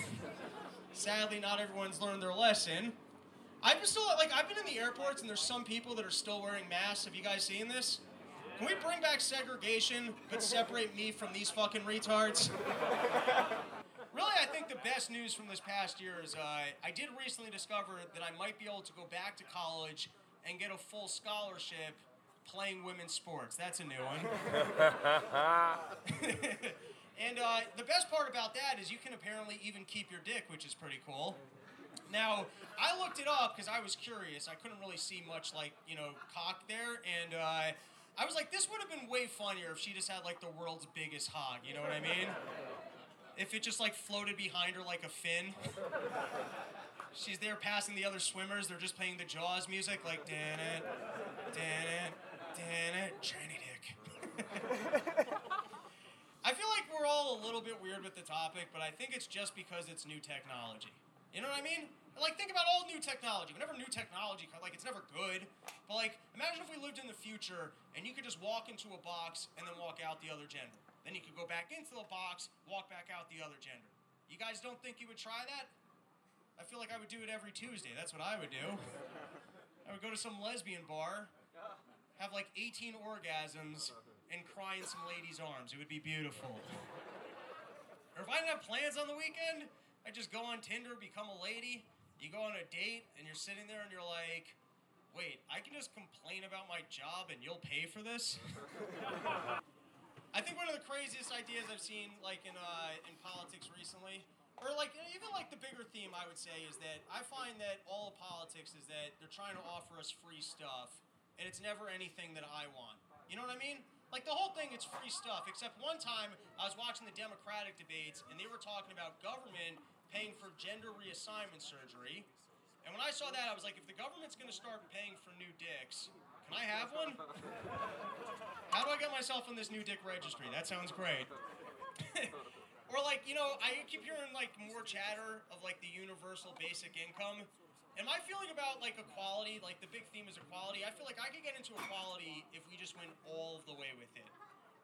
Sadly, not everyone's learned their lesson. I've been still like I've been in the airports and there's some people that are still wearing masks. Have you guys seen this? Can we bring back segregation but separate me from these fucking retards? Really, I think the best news from this past year is uh, I did recently discover that I might be able to go back to college and get a full scholarship playing women's sports. That's a new one. and uh, the best part about that is you can apparently even keep your dick, which is pretty cool. Now, I looked it up because I was curious. I couldn't really see much like, you know, cock there. And uh, I was like, this would have been way funnier if she just had like the world's biggest hog. You know what I mean? if it just like floated behind her like a fin. She's there passing the other swimmers. They're just playing the Jaws music, like dan it, dan it, dan it, shiny dick. I feel like we're all a little bit weird with the topic, but I think it's just because it's new technology. You know what I mean? Like, think about all new technology. Whenever new technology, co- like, it's never good. But, like, imagine if we lived in the future and you could just walk into a box and then walk out the other gender. Then you could go back into the box, walk back out the other gender. You guys don't think you would try that? I feel like I would do it every Tuesday. That's what I would do. I would go to some lesbian bar, have like 18 orgasms, and cry in some lady's arms. It would be beautiful. Or if I didn't have plans on the weekend, I'd just go on Tinder, become a lady. You go on a date, and you're sitting there and you're like, wait, I can just complain about my job and you'll pay for this? I think one of the craziest ideas I've seen, like in uh, in politics recently, or like even like the bigger theme, I would say, is that I find that all politics is that they're trying to offer us free stuff, and it's never anything that I want. You know what I mean? Like the whole thing, it's free stuff. Except one time, I was watching the Democratic debates, and they were talking about government paying for gender reassignment surgery. And when I saw that, I was like, if the government's going to start paying for new dicks, can I have one? How do I get myself on this new dick registry? That sounds great. or like, you know, I keep hearing like more chatter of like the universal basic income. And my feeling about like equality, like the big theme is equality, I feel like I could get into equality if we just went all of the way with it.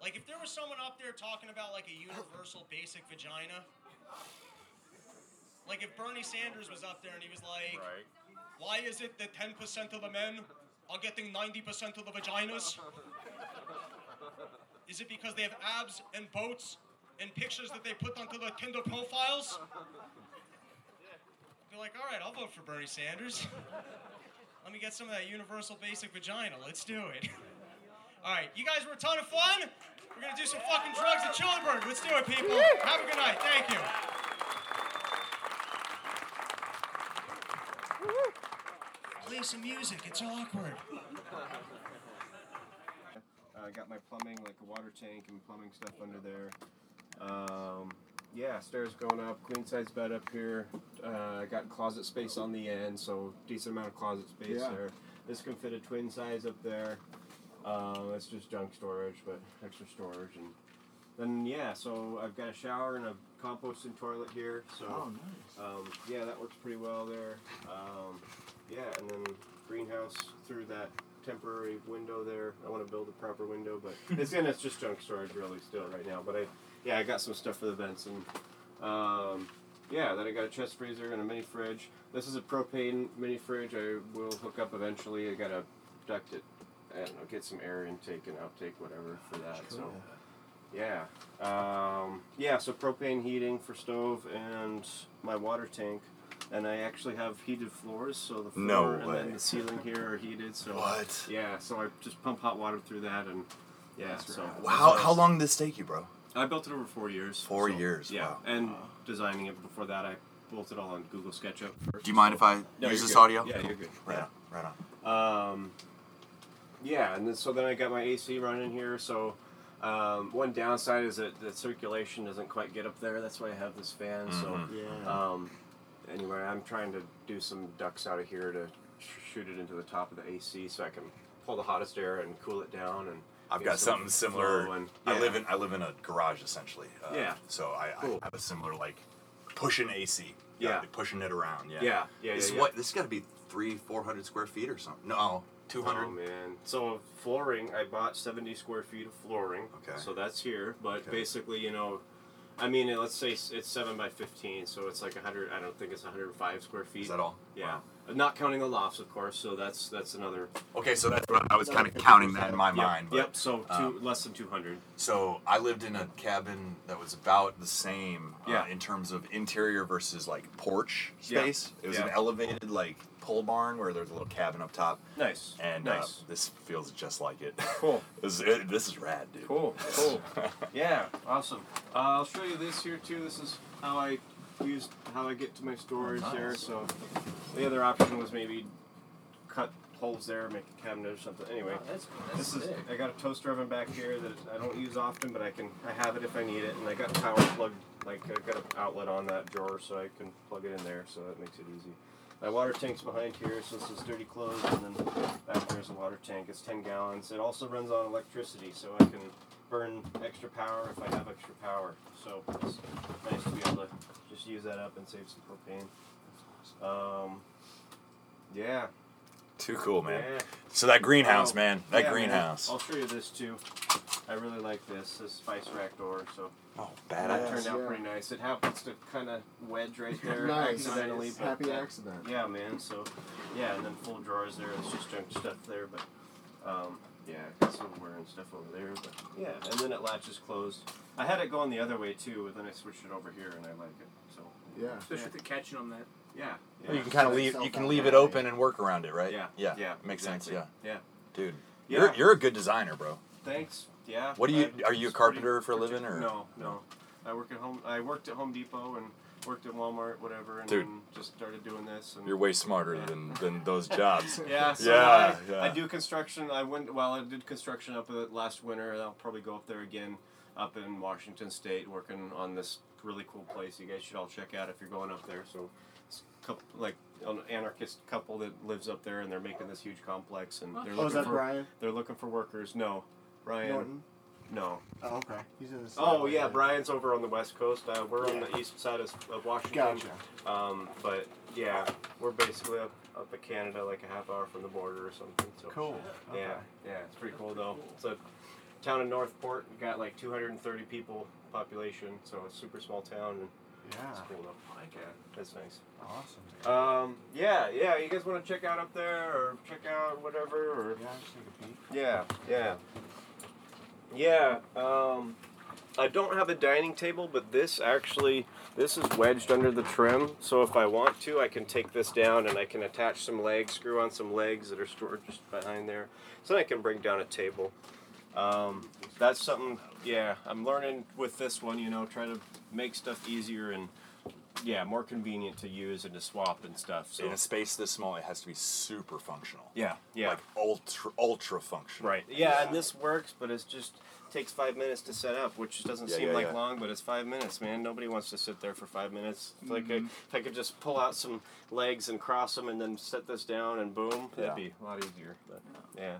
Like if there was someone up there talking about like a universal basic vagina, like if Bernie Sanders was up there and he was like, why is it that 10% of the men are getting 90% of the vaginas? Is it because they have abs and boats and pictures that they put onto their Tinder profiles? Be like, all right, I'll vote for Bernie Sanders. Let me get some of that universal basic vagina. Let's do it. All right, you guys were a ton of fun. We're gonna do some fucking drugs at Chillderburg. Let's do it, people. Have a good night. Thank you. Play some music. It's awkward. I got my plumbing, like a water tank and plumbing stuff under there. Um, yeah, stairs going up, queen size bed up here. Uh, I got closet space on the end, so decent amount of closet space Yeah. there. This can fit a twin size up there. Uh, that's just junk storage, but extra storage. And then yeah, so I've got a shower and a composting toilet here. So Oh, nice. um, yeah, that works pretty well there. Um, yeah, and then greenhouse through that temporary window there. I want to build a proper window, but it's and it's just junk storage really still right now. But I, yeah, I got some stuff for the vents and um, yeah, then I got a chest freezer and a mini fridge. This is a propane mini fridge. I will hook up eventually. I gotta duct it. I don't know, get some air intake and outtake, whatever for that. So. Yeah. Um, yeah, so propane heating for stove and my water tank. And I actually have heated floors, so the floor No and way. then the ceiling here are heated. So What? Yeah, so I just pump hot water through that, and yeah. So How, how long did this take you, bro? I built it over four years. Four so, years, Yeah, wow. and designing it before that, I built it all on Google SketchUp. First, Do you mind if I No, use this good. audio? Yeah, you're good. Right Yeah. on. Right on. Um, yeah, and then, so then I got my AC running here. So um, one downside is that the circulation doesn't quite get up there. That's why I have this fan. Mhm. So Yeah. um, anyway, I'm trying to do some ducts out of here to shoot it into the top of the AC so I can pull the hottest air and cool it down. And I've got some something similar. And, I live in I live in a garage essentially. Uh, Yeah. So I, Cool. I have a similar like pushing AC. Yeah. like, pushing it around. Yeah. Yeah, yeah, This yeah, is yeah. what this got to be three four hundred square feet or something. No, two hundred. Oh man! So flooring, I bought seventy square feet of flooring. Okay. So that's here, but Okay. basically, you know, I mean, let's say it's seven by fifteen, so it's like hundred. I don't think it's one hundred five square feet. Is that all? Yeah. Not counting the lofts, of course. So that's that's another. Okay, so that's what I was kind of counting that in my Yep, mind. But, yep. So two um, less than two hundred. So I lived in a cabin that was about the same uh, Yeah. in terms of interior versus like porch Yeah. space. It was Yeah. an elevated like pole barn where there's a little cabin up top. Nice. And Nice. uh, this feels just like it. Cool. this, it, this is rad, dude. Cool. Cool. yeah. Awesome. Uh, I'll show you this here too. This is how I use how I get to my storage Oh, nice. there. So the other option was maybe cut holes there, make a cabinet or something. Anyway, Oh, that's- that's this is. I got a toaster oven back here that I don't use often, but I can I have it if I need it, and I got power plugged like I got an outlet on that drawer, so I can plug it in there, so that makes it easy. My water tank's behind here, so this is dirty clothes, and then back there's a water tank. It's 10 gallons. It also runs on electricity, so I can burn extra power if I have extra power. So it's nice to be able to just use that up and save some propane. Um, yeah. Too cool, man. Yeah. So that greenhouse, Oh, man. That yeah, greenhouse. I'll show you this too. I really like this. This spice rack door. So. Oh, That badass. turned out Yeah. pretty nice. It happens to kind of wedge right there Nice. accidentally. Nice. But Happy uh, accident. Yeah, man. So, yeah, and then full drawers there. It's just junk stuff there, but um, yeah, got silverware and stuff over there. But yeah, and then it latches closed. I had it going the other way too, but then I switched it over here, and I like it. So Yeah. Especially with the catching on that. yeah, yeah. You can kind of leave. You can leave it open and work around it, right? Yeah, Yeah. yeah, Makes exactly. sense. Yeah. Yeah. Dude, Yeah. you're you're a good designer, bro. Thanks. Yeah. What do you? I- Are you a carpenter for a living, or No, no. I work at home. I worked at Home Depot and worked at Walmart, whatever, and Dude. then just started doing this. And You're way smarter than, than those jobs. Yeah, so yeah, I, yeah. I do construction. I went well. I did construction up uh, last winter. and I'll probably go up there again, up in Washington State, working on this really cool place. You guys should all check out if you're going up there. So, it's a couple, like an anarchist couple that lives up there, and they're making this huge complex, and they're Oh, looking is that for Brian? they're looking for workers. No, Brian. Norton? No. Oh, okay. He's in the Oh yeah, Brian's over on the west coast. Uh, we're on the east side of, of Washington. Gotcha. Um, but yeah, we're basically up, up in Canada, like a half hour from the border or something. So Cool. Yeah, Okay. yeah, it's pretty cool though. It's a town in Northport. We got like 230 people population, so a super small town. And Yeah. It's cool though. Like yeah, that's nice. Awesome. Um, yeah, yeah. You guys want to check out up there, or check out whatever, or Yeah, just take a peek. yeah, yeah, yeah. Um, I don't have a dining table, but this actually this is wedged under the trim. So if I want to, I can take this down and I can attach some legs, screw on some legs that are stored just behind there. So then I can bring down a table. Um, that's something. Yeah, I'm learning with this one. You know, try to make stuff easier and yeah, more convenient to use and to swap and stuff. So in a space this small, it has to be super functional. Yeah, yeah. Like ultra ultra functional. Right. Yeah, and this works, but it's just takes five minutes to set up, which doesn't Yeah, seem yeah, like yeah. long, but it's five minutes, man. Nobody wants to sit there for five minutes. It's like Mm-hmm. I, if I could just pull out some legs and cross them, and then set this down, and boom, that'd be a lot easier. But yeah.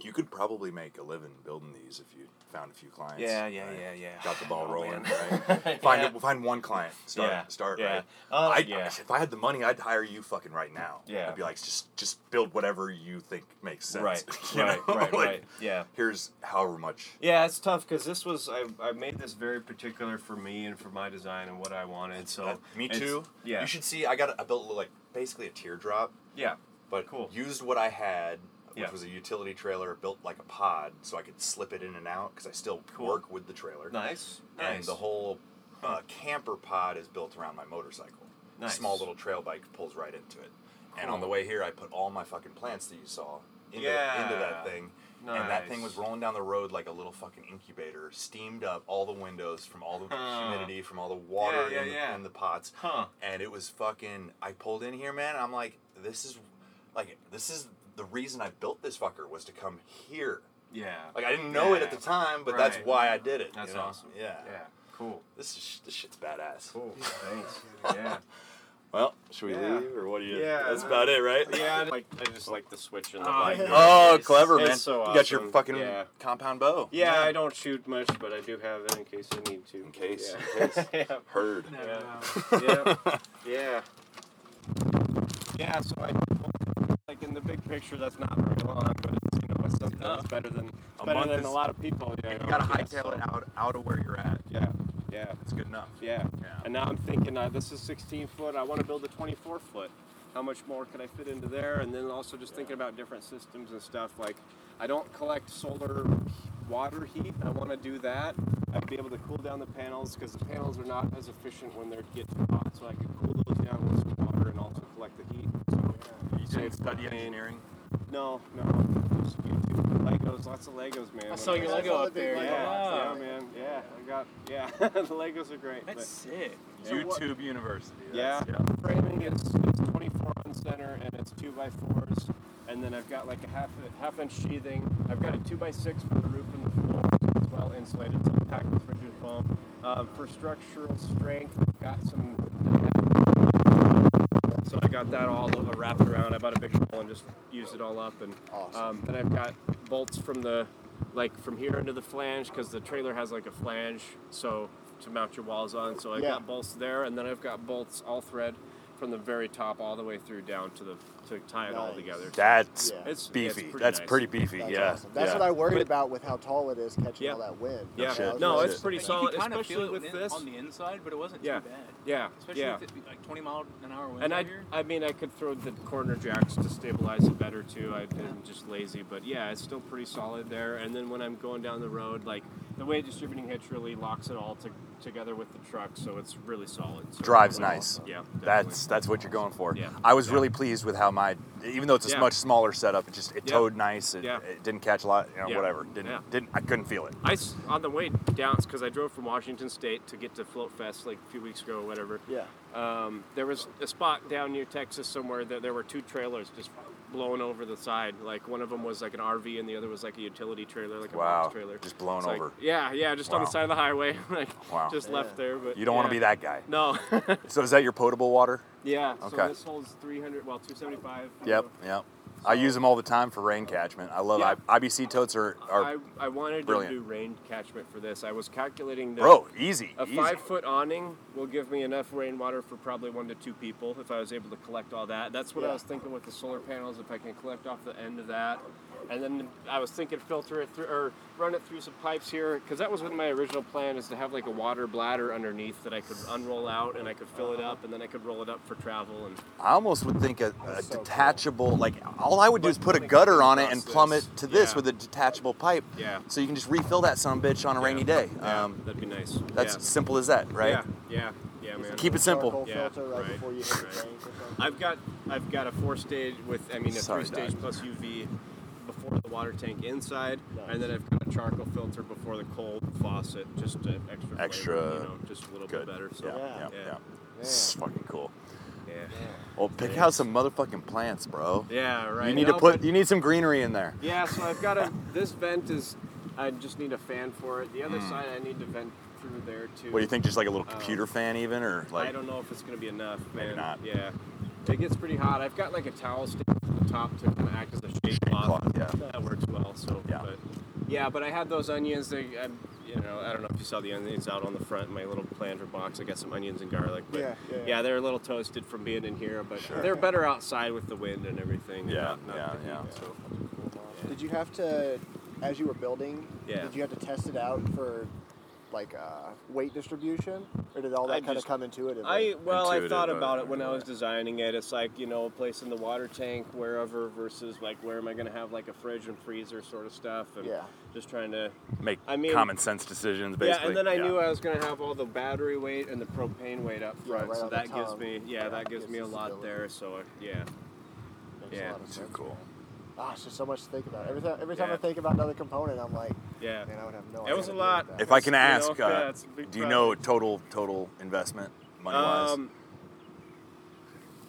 You could probably make a living building these if you found a few clients. Yeah, yeah, right? yeah, yeah. Got the ball Oh, rolling. Right? Find Yeah. find one client. Start Yeah, start. yeah. Right? Uh, I, yeah. If I had the money, I'd hire you fucking right now. Yeah. I'd be like, just just build whatever you think makes sense. Right, right, know? right, Like, right. Yeah. Here's however much. Yeah, it's tough because this was I, I made this very particular for me and for my design and what I wanted. So Uh, me too. Yeah. You should see. I got. I built like basically a teardrop. Yeah. But Cool. used what I had, which Yeah. was a utility trailer built like a pod, so I could slip it in and out because I still Cool. work with the trailer. Nice. And Nice. the whole uh, camper pod is built around my motorcycle. Nice. Small little trail bike pulls right into it. And on Cool. the way here, I put all my fucking plants that you saw into, Yeah. into that thing. And that thing Nice. was rolling down the road like a little fucking incubator, steamed up all the windows from all the Huh. humidity, from all the water Yeah, yeah, in, the, yeah. in the pots. Huh. And it was fucking. I pulled in here, man. I'm like, this is, like, this is the reason I built this fucker was to come here. Yeah. Like I didn't know it at the time, but that's why I did it. That's you know? awesome. Yeah. Yeah. Cool. This is this shit's badass. Cool. Thanks. Yeah. Well, should we Yeah. leave or what do you? Yeah. That's about it, right? Yeah, I like I just like the switch in the Oh, bike. Oh, clever, It's man. so You got your fucking yeah. compound bow. Yeah, I don't shoot much, but I do have it in case I need to. In case, Yeah. in case. yeah. Heard. Yeah. yeah. Yeah. Yeah. So I like in the big picture, that's not very long, but it's you know it's something that's better than A better month than is- a lot of people. You, You gotta Yeah, hightail it out out of where you're at. Yeah. Yeah. That's good enough. Yeah. Yeah. And now I'm thinking, uh, this is 16 foot. I want to build a 24 foot. How much more could I fit into there? And then also just thinking about different systems and stuff. Like, I don't collect solar water heat. I want to do that. I'd be able to cool down the panels because the panels are not as efficient when they're getting hot. So I could cool those down with some water and also collect the heat. So, You save didn't study engineering? No, no. Just YouTube. Legos, lots of Legos, man. I saw your Lego up there. Yeah, Yeah. yeah, man. Yeah, I got. Yeah, the Legos are great. That's but- sick. So what- YouTube University. yeah, That's- framing is, is 24 on center, and it's two by fours. And then I've got like a half half inch sheathing. I've got a two by six for the roof and the floor, so it's well insulated. So it's packed with rigid foam. Um, for structural strength, I've got some. Got that all wrapped around. I bought a big roll and just used it all up. And um, then I've got bolts from the like from here into the flange because the trailer has like a flange, so to mount your walls on. So I've Yeah. got bolts there, and then I've got bolts all thread from the very top all the way through down to the to tie it all Nice. together. So That's Yeah. it's, beefy. Yeah, it's That's nice. pretty beefy. That's yeah. awesome. That's yeah. what I worried But- about with how tall it is catching Yeah. all that wind. Yeah, shit, I was no, like- it's pretty You solid, can kind of especially feel it with in- this. on the inside, but it wasn't Yeah. too bad. Yeah, Especially yeah. with it, like 20 mile an hour winds And I, here. I mean, I could throw the corner jacks to stabilize it better too. I am just lazy, but yeah, it's still pretty solid there. And then when I'm going down the road, like the way distributing hitch really locks it all to, together with the truck, so it's really solid. So Drives like, nice. Yeah, That's that's what you're going for. Yeah. I was Yeah. really pleased with how my, even though it's a Yeah. much smaller setup, it just it Yeah. towed nice. It, Yeah. it didn't catch a lot, you know, Yeah. whatever. Didn't Yeah. didn't I couldn't feel it. I s- on the way down because I drove from Washington State to get to Float Fest like a few weeks ago or whatever. Yeah. Um, there was a spot down near Texas somewhere that there were two trailers just blowing over the side. Like one of them was like an RV and the other was like a utility trailer, like a Wow. box trailer. Just blown It's like- over. yeah, yeah, just on the side of the highway, like Wow. just left there. But You don't want to be that guy. No. So is that your potable water? yeah. So Okay. this holds 300, well, 275. Yep, know. yep. I use them all the time for rain catchment. I love Yeah. I, IBC totes are, are I, I wanted brilliant. to do rain catchment for this. I was calculating that Bro, easy, A easy. five foot awning will give me enough rainwater for probably one to two people if I was able to collect all that. That's what I was thinking with the solar panels. If I can collect off the end of that, and then I was thinking filter it through or run it through some pipes here because that was what my original plan is to have like a water bladder underneath that I could unroll out and I could fill it up and then I could roll it up for travel and I almost would think a, a detachable, like all I would do is put a gutter on it and plumb it to this Yeah. with a detachable pipe. Yeah. So you can just refill that some bitch on a rainy day. Yeah, Um, that'd be nice. That's Yeah. simple as that, right? Yeah, yeah, yeah, man. Keep it simple. Yeah, filter right, right, before you hit the right. or something. I've got I've got a four stage with I mean a Sorry, three stage Dad. plus UV before the water tank inside, and then I've got a charcoal filter before the cold faucet, just to extra flavor, you know, just a little good. bit better. So Yeah, yeah, yeah. This is fucking cool. yeah. Well, pick out some motherfucking plants, bro. Yeah, right. You need No, to put. but- You need some greenery in there. Yeah, so I've got a this vent is I just need a fan for it. The other Mm. side I need to vent through there too. What do you think? Just like a little Um, computer fan, even, or like? I don't know if it's gonna be enough. Maybe not. Yeah, it gets pretty hot. I've got like a towel stick at the top to kind of act as a shade cloth. yeah. that works well. So Yeah. but, yeah, but I had those onions. They, I, you know, I don't know if you saw the onions out on the front. in My little planter box. I got some onions and garlic. But Yeah, yeah, yeah. they're a little toasted from being in here, but Sure. they're better outside with the wind and everything. and Yeah, not- not yeah, the heat, yeah. So. Did you have to, as you were building, Yeah. did you have to test it out for like uh, weight distribution, or did all that I kind of just- come intuitively? I well, I thought about it when I was designing it. It's like you know, placing the water tank wherever versus like where am I going to have like a fridge and freezer sort of stuff, and Yeah. just trying to Make I mean- common sense decisions, basically. Yeah, and then I Yeah. knew I was going to have all the battery weight and the propane weight up Yeah, front, right so that gives me yeah, Yeah, that gives gives me a lot stability. there. So yeah, Makes a yeah, lot of sense. cool. Ah, it's just so much to think about. Every time, every time Yeah. I think about another component, I'm like, yeah. man, I would have no. It was a lot. deal. If I can You know, ask, yeah, uh, it's a big do you know total total investment money wise? Um,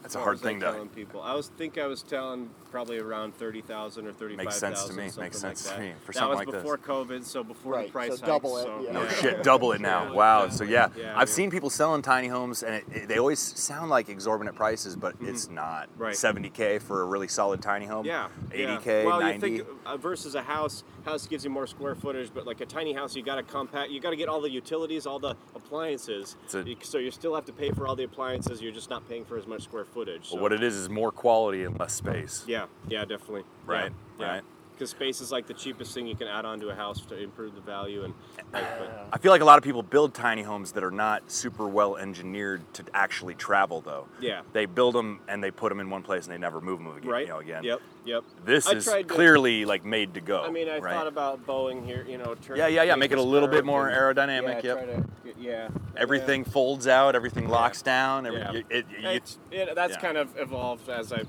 That's a what hard was I thing to. telling people. I was think I was telling probably around thirty thousand or thirty-five Makes thousand. sense to me. Makes sense like to me for that something like this. That was before COVID, so before Right, the price so hike, double it, so, yeah. No Yeah. shit, double it now. Yeah. Wow. So yeah, Yeah, I've yeah. seen people selling tiny homes, and it, it- they always sound like exorbitant prices, but it's not. Right. 70k for a really solid tiny home. Yeah. 80k. Well, 90. you think uh, versus a house, house gives you more square footage, but like a tiny house, you got to compact. You got to get all the utilities, all the appliances. A- so you still have to pay for all the appliances. You're just not paying for as much square footage. Well, what it is is more quality and less space. Yeah. Yeah. Definitely. Right, Yeah. right. Because space is like the cheapest thing you can add on to a house to improve the value and. Like, but, I feel like a lot of people build tiny homes that are not super well engineered to actually travel, though. Yeah. They build them and they put them in one place and they never move them again. Right. You know, again. Yep. Yep. This I is tried to- clearly like made to go. I mean, I right? thought about Boeing here. You know, turn, Yeah, yeah, yeah, make it a little bit more and- aerodynamic, Yeah. yep. Try to, get- yeah. Everything folds out. Everything locks down. Every, Yeah. you- it, you- It's, it, that's yeah. kind of evolved as I,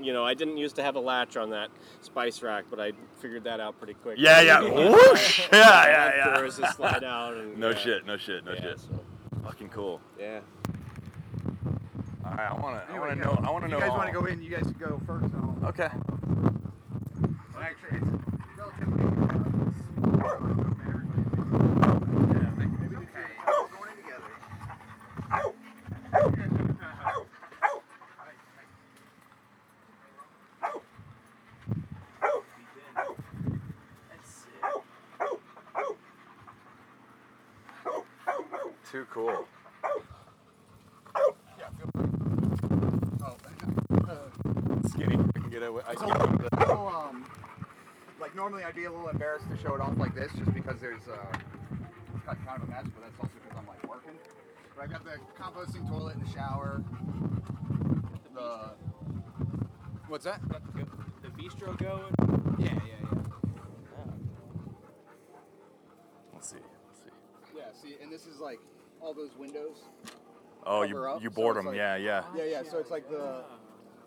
you know, I didn't used to have a latch on that spice rack, but I figured that out pretty quick. Yeah, yeah. Whoosh! Yeah, yeah, yeah. Doors just slide out. And, no yeah. shit. No shit. No Yeah, shit. so, Fucking cool. yeah. All All right, I want to. I want to yeah. know. I want to If know. You guys all. want to go in? You guys can go first. and I'll- Okay. Well, actually, it's relatively. uh, yeah, maybe- maybe we can- we're going in together. Too cool. Skinny. I can get away. I can get away with so, um, like normally I'd be a little embarrassed to show it off like this, just because there's uh, it's got kind of a mess, but that's also because I'm like working. But I've got the composting toilet in the shower. The what's that? Got the, the bistro going. Yeah, yeah, yeah. Let's see. Let's see. Yeah. See, and this is like all those windows. Oh, you up, you so them. like- yeah, yeah. Yeah, yeah. So it's like the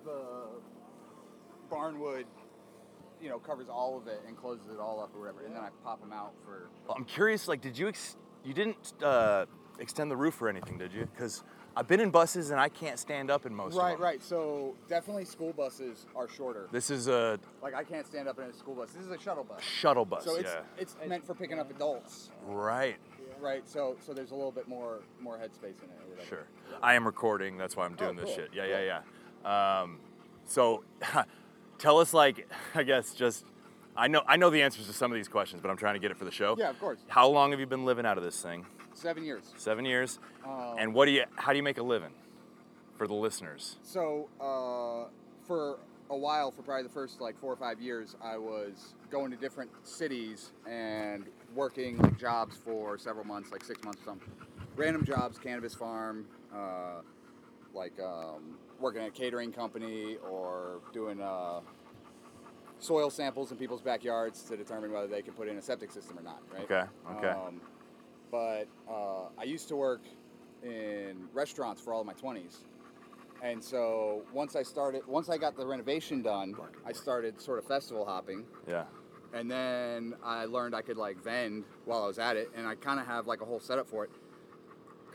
the barnwood, you know, covers all of it and closes it all up or whatever, and then I pop them out for. I'm curious. Like, did you ex- you didn't uh, extend the roof or anything, did you? Because I've been in buses and I can't stand up in most right, of them. right. So definitely school buses are shorter. This is a Like I can't stand up in a school bus. This is a shuttle bus. Shuttle bus, So it's yeah. it's meant for picking up adults. right. Right. So so there's a little bit more more headspace in it or. Sure. I am recording. That's why I'm doing Oh, this cool, shit. Yeah, yeah, yeah. Um, so, tell us, like, I guess just, I know, I know the answers to some of these questions, but I'm trying to get it for the show. Yeah, of course. How long have you been living out of this thing? Seven years. Seven years. Um, and what do you? How do you make a living? For the listeners. So uh, for a while, for probably the first like four or five years, I was going to different cities and working like jobs for several months, like six months, or something. Random jobs, cannabis farm, uh, like um, working at a catering company or doing uh, soil samples in people's backyards to determine whether they can put in a septic system or not. Right. Okay, okay. Um, but uh, I used to work in restaurants for all of my 20s. And so once I started, once I got the renovation done, I started sort of festival hopping. Yeah. And then I learned I could like vend while I was at it, and I kind of have like a whole setup for it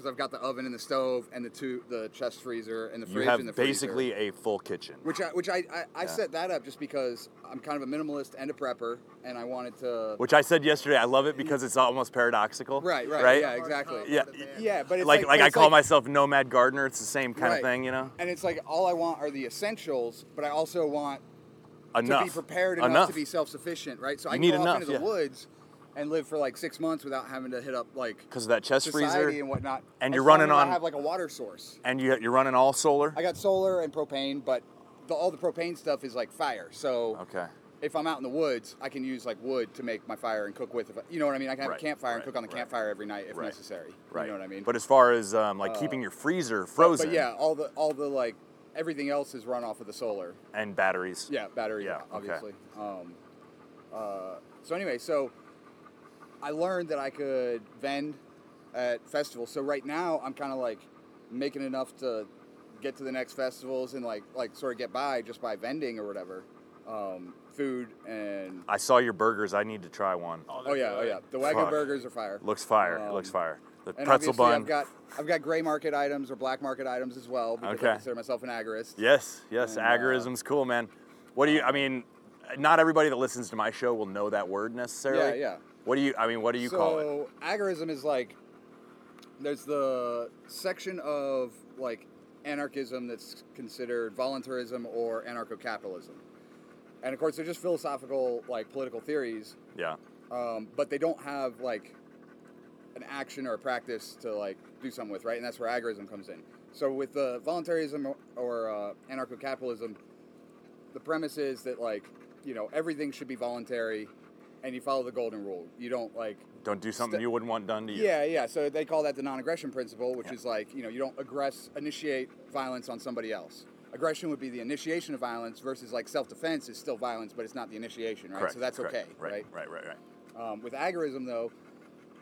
because I've got the oven and the stove and the two, the chest freezer and the You fridge have and the freezer. basically a full kitchen. Which I, which I, I, I Yeah. set that up just because I'm kind of a minimalist and a prepper, and I wanted to. Which I said yesterday. I love it because it's almost paradoxical. Right, right, Right. yeah, exactly. Yeah. yeah, but it's like, like, like but I call like- myself nomad gardener. It's the same kind Right. of thing, you know. And it's like all I want are the essentials, but I also want to be prepared enough, Enough. to be self-sufficient, right? So I You can need go enough, off into the yeah. woods and live for like six months without having to hit up like Because of that chest freezer. and whatnot. And you're running on. I have like a water source. and you, you're running all solar. I got solar and propane, but the, all the propane stuff is like fire. So Okay. if I'm out in the woods, I can use like wood to make my fire and cook with. If I, you know what I mean? I can have Right, a campfire and cook on the right. campfire every night if Right. necessary. Right. You know what I mean? But as far as um, like Uh, keeping your freezer frozen. But, yeah, all the all the like everything else is run off of the solar. And batteries. Yeah, battery. Yeah, Yeah, okay. obviously. Um, uh, so anyway, so I learned that I could vend at festivals. So right now, I'm kind of like making enough to get to the next festivals and like like sort of get by just by vending or whatever, um, food and. I saw your burgers. I need to try one. Oh, yeah, oh yeah. The Wagyu Fuck. burgers are fire. Looks fire. Um, looks fire. The and pretzel obviously bun. I've got I've got gray market items or black market items as well because I Okay. consider myself an agorist. Yes, yes, And, uh, cool, man. What do you? I mean, not everybody that listens to my show will know that word necessarily. Yeah, yeah. What do you? I mean, what do you so, call it? So agorism is like there's the section of like anarchism that's considered voluntarism or anarcho-capitalism, and of course they're just philosophical like political theories, Yeah. um, but they don't have like an action or a practice to like do something with, right? And that's where agorism comes in. So with the voluntarism or, or uh, anarcho-capitalism, the premise is that like you know everything should be voluntary, and you follow the golden rule. You don't like Don't do something St- you wouldn't want done to you. yeah, yeah. So they call that the non-aggression principle, which is like you know you don't aggress, initiate violence on somebody else. Aggression would be the initiation of violence versus like self-defense is still violence, but it's not the initiation, right? Correct, so that's correct. okay, Right, right? right, right, right. Um, with agorism, though,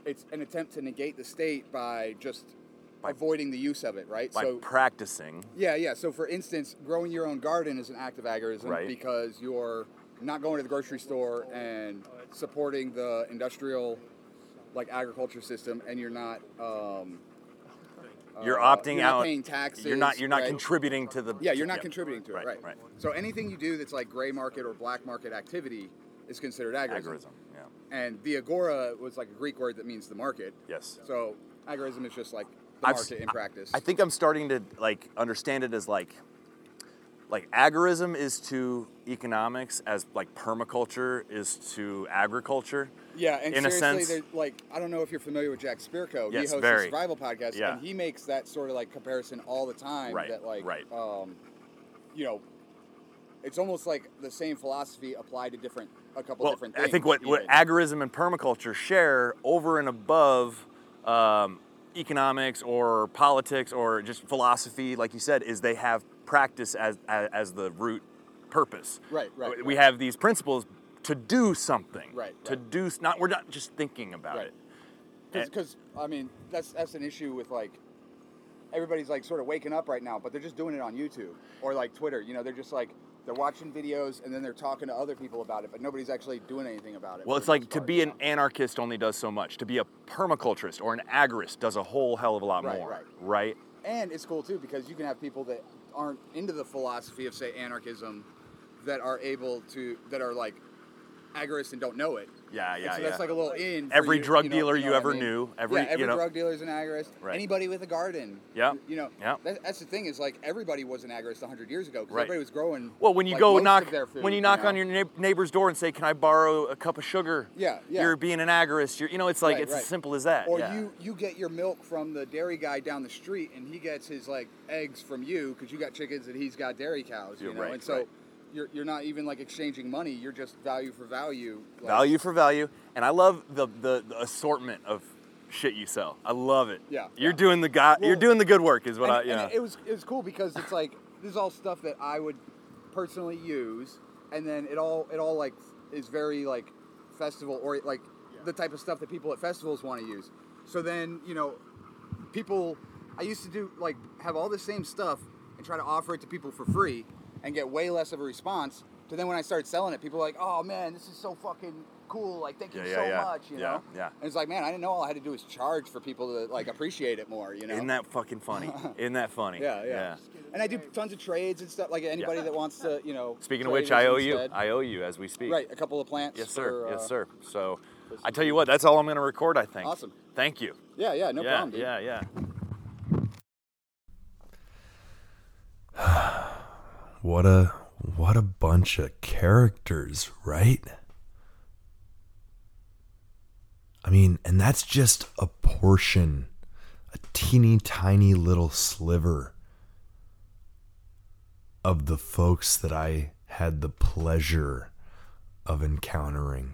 it's an attempt to negate the state by just avoiding the use of it, right? By so practicing. yeah, yeah. So for instance, growing your own garden is an act of agorism Right. because you're not going to the grocery store and supporting the industrial like agriculture system and you're not um, You're uh, opting you're not out. paying taxes. You're not. You're not right? contributing to the. Yeah, you're not yeah. contributing to it, Right, right? right. So anything you do that's like gray market or black market activity is considered agorism. Agorism, yeah. And the agora was like a Greek word that means the market. Yes. So agorism is just like the I've market in practice. I think I'm starting to like understand it as like like agorism is to economics as like permaculture is to agriculture. Yeah, and in a seriously, sense. like I don't know if you're familiar with Jack Spirko. Yes, he hosts very. a survival podcast, Yeah. and he makes that sort of like comparison all the time. Right, That like, right. um, you know, it's almost like the same philosophy applied to different a couple Well, different things. I think what, what agorism and permaculture share over and above um, economics or politics or just philosophy, like you said, is they have practice as, as, as the root purpose. Right, right, We right. have these principles to do something. Right, To do not we're not just thinking about Right. it. Eh. because I mean that's that's an issue with like everybody's like sort of waking up right now, but they're just doing it on YouTube or like Twitter. You know, they're just like they're watching videos and then they're talking to other people about it, but nobody's actually doing anything about it. Well, it's like to be an anarchist only does so much. To be a permaculturist or an agorist does a whole hell of a lot Right, more. right. Right? and it's cool too because you can have people that aren't into the philosophy of say anarchism that are able to that are like agorists and don't know it. Yeah, And yeah, so yeah. that's like a little in. Every you, drug you know- dealer you, know you what I ever mean? knew, every- yeah, every you know- drug dealer is an agorist. Right. Anybody with a garden. Yeah. You know. Yeah. That, that's the thing is like everybody was an agorist 100 years ago because Right. everybody was growing. Well, when you like, go knock their food, when you knock on your neighbor's door and say, "Can I borrow a cup of sugar?" Yeah, yeah. You're being an agorist. You're, you know, it's like Right, it's right. as simple as that. Or you you get your milk from the dairy guy down the street, and he gets his like eggs from you because you got chickens and he's got dairy cows. You know, right, and so right. You're you're not even like exchanging money. You're just value for value. Like, value for value, and I love the, the the assortment of shit you sell. I love it. Yeah, You're doing the guy. you're doing the good work, is what and, I. Yeah. and it was it was cool because it's like this is all stuff that I would personally use, and then it all it all like is very like festival or like the type of stuff that people at festivals want to use. So then you know, people I used to do like have all the same stuff and try to offer it to people for free and get way less of a response. To then when I started selling it, people were like, "Oh man, this is so fucking cool! Like, thank you Yeah, yeah, so yeah. much." You Yeah, know? yeah. And it's like, man, I didn't know all I had to do was charge for people to like appreciate it more. You know? Isn't that fucking funny? Isn't that funny? Yeah, yeah. And I do tons of trades and stuff. Like anybody Yeah. that wants to, you know. Speaking of which, I owe you. instead. I owe you as we speak. Right, a couple of plants. Yes, sir. for, uh, yes, sir. So, I tell you what, that's all I'm going to record. I think. Awesome. Thank you. Yeah, yeah, no yeah, problem, dude. Yeah, yeah. What a what a bunch of characters, right? I mean, and that's just a portion, a teeny tiny little sliver of the folks that I had the pleasure of encountering.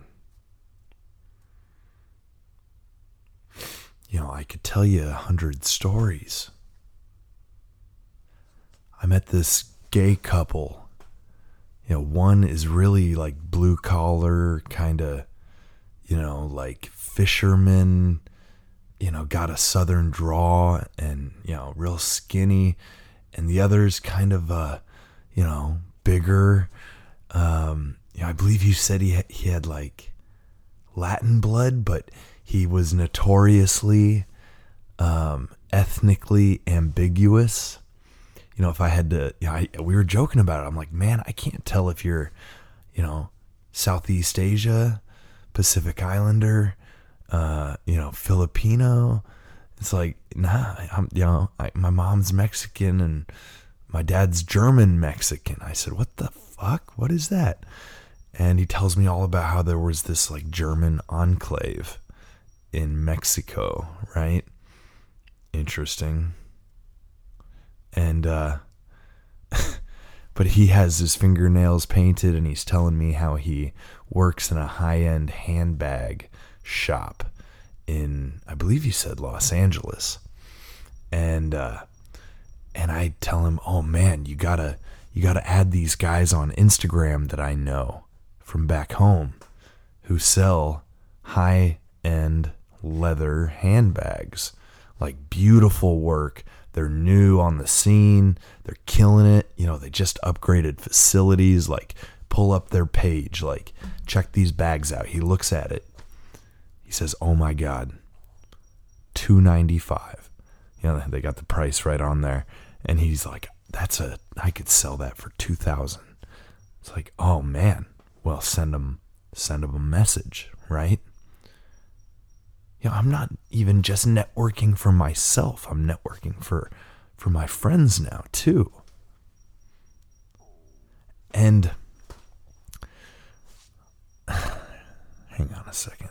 You know, I could tell you a hundred stories. I met this gay couple. You know, one is really like blue collar, kind of, you know, like fisherman, you know, got a southern draw and, you know, real skinny. And the other's kind of, uh, you know, bigger. Um, you know, I believe you said he, ha- he had like Latin blood, but he was notoriously um, ethnically ambiguous you know, if I had to, you know, I, we were joking about it. I'm like, man, I can't tell if you're, you know, Southeast Asia, Pacific Islander, uh, you know, Filipino. It's like, nah, I'm, you know, I, my mom's Mexican and my dad's German Mexican. I said, what the fuck? What is that? And he tells me all about how there was this like German enclave in Mexico, right? Interesting and uh but he has his fingernails painted and he's telling me how he works in a high-end handbag shop in I believe you said Los Angeles. And uh and I tell him oh man you got to you got to add these guys on Instagram that I know from back home who sell high-end leather handbags. Like beautiful work they're new on the scene. They're killing it. You know, they just upgraded facilities. Like, pull up their page. Like, check these bags out. He looks at it. He says, "Oh my god, two ninety five, You know, they got the price right on there. And he's like, that's a, I could sell that for 2000 It's like, oh man, well, send him, send him a message, right? You know, I'm not even just networking for myself. I'm networking for, for my friends now too. And hang on a second.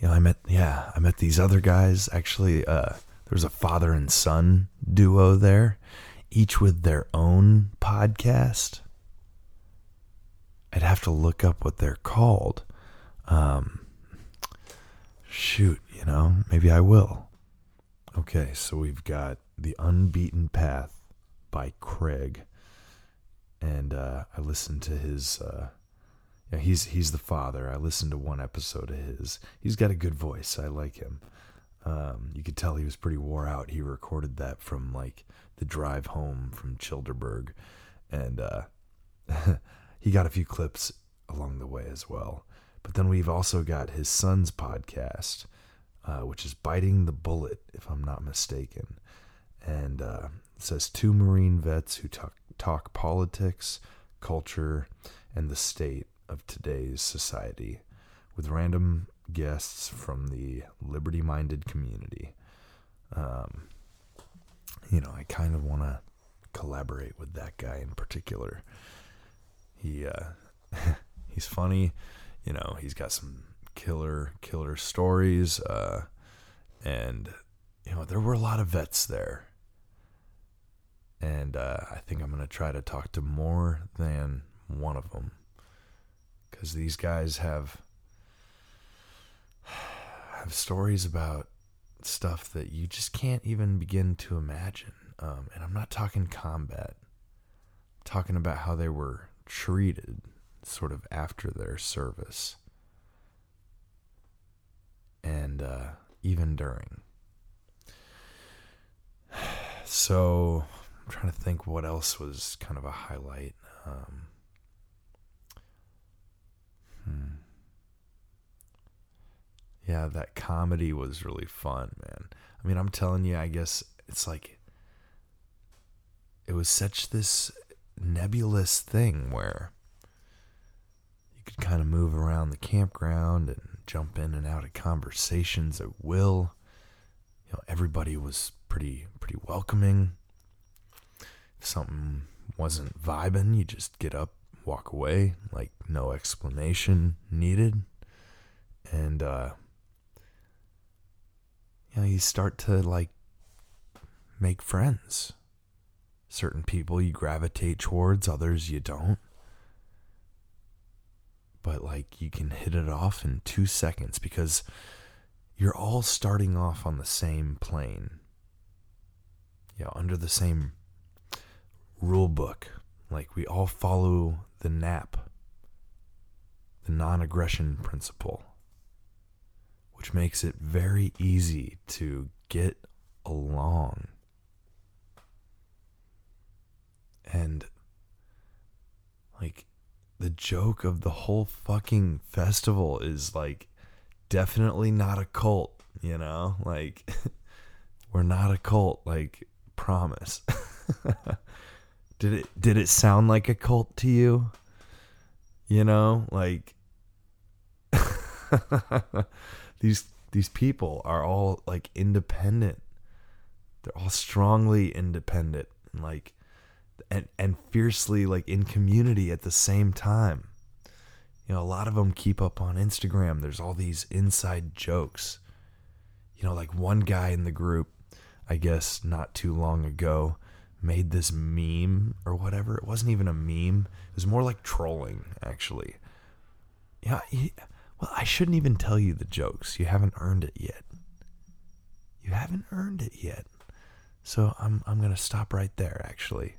You know, I met yeah, I met these other guys. Actually, uh, there was a father and son duo there, each with their own podcast. I'd have to look up what they're called. Um, shoot, you know, maybe I will. Okay, so we've got The Unbeaten Path by Craig. And uh, I listened to his uh, yeah, he's he's the father. I listened to one episode of his. He's got a good voice. I like him. Um, you could tell he was pretty wore out. He recorded that from like the drive home from Chillderburg, and uh, he got a few clips along the way as well. But then we've also got his son's podcast, uh, which is Biting the Bullet, if I'm not mistaken, and uh, says two Marine vets who talk talk politics, culture, and the state of today's society with random guests from the liberty minded community. Um, you know, I kind of want to collaborate with that guy in particular. He, uh, he's funny, you know, he's got some killer, killer stories, uh, and, you know, there were a lot of vets there. And uh, I think I'm going to try to talk to more than one of them because these guys have have stories about stuff that you just can't even begin to imagine. Um, and I'm not talking combat. I'm talking about how they were treated sort of after their service and uh, even during. So I'm trying to think what else was kind of a highlight. Um, Hmm. Yeah, that comedy was really fun, man. I mean, I'm telling you, I guess it's like it was such this nebulous thing where you could kind of move around the campground and jump in and out of conversations at will. You know, everybody was pretty pretty welcoming. If something wasn't vibing, you just get up, walk away, like no explanation needed. And uh you know, you start to like make friends. Certain people you gravitate towards, others you don't. But like you can hit it off in 2 seconds because you're all starting off on the same plane. Yeah, under the same rule book. Like we all follow the NAP, the non aggression principle, which makes it very easy to get along. And, like, the joke of the whole fucking festival is, like, definitely not a cult, you know? Like, we're not a cult, like, promise. did it did it sound like a cult to you? You know, like these these people are all like independent. They're all strongly independent, and like and and fiercely like in community at the same time. You know, a lot of them keep up on Instagram. There's all these inside jokes. You know, like one guy in the group, I guess not too long ago, made this meme or whatever. It wasn't even a meme. It was more like trolling, actually. Yeah, he, well, I shouldn't even tell you the jokes. You haven't earned it yet. You haven't earned it yet. So I'm I'm gonna stop right there. Actually,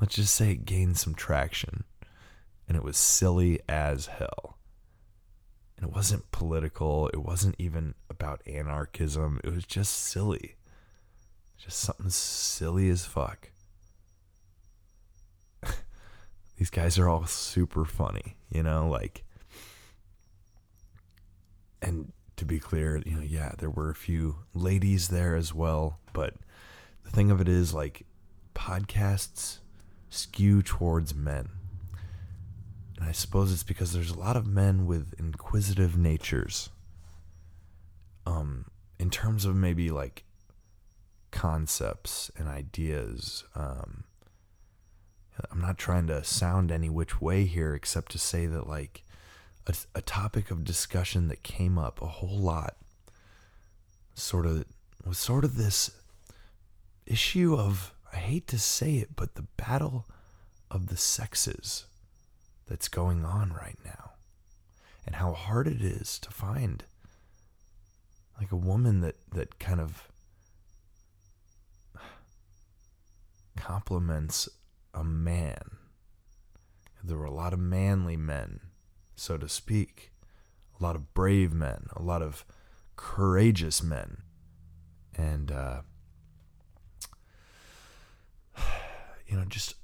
let's just say it gained some traction, and it was silly as hell. And it wasn't political. It wasn't even about anarchism. It was just silly. Just something silly as fuck. These guys are all super funny, you know, like and to be clear, you know, yeah, there were a few ladies there as well, but the thing of it is like podcasts skew towards men. And I suppose it's because there's a lot of men with inquisitive natures. Um, in terms of maybe like concepts and ideas. Um, I'm not trying to sound any which way here, except to say that like a, a topic of discussion that came up a whole lot, sort of was sort of this issue of I hate to say it, but the battle of the sexes that's going on right now, and how hard it is to find like a woman that that kind of compliments a man. There were a lot of manly men, so to speak, a lot of brave men, a lot of courageous men, and uh, you know, just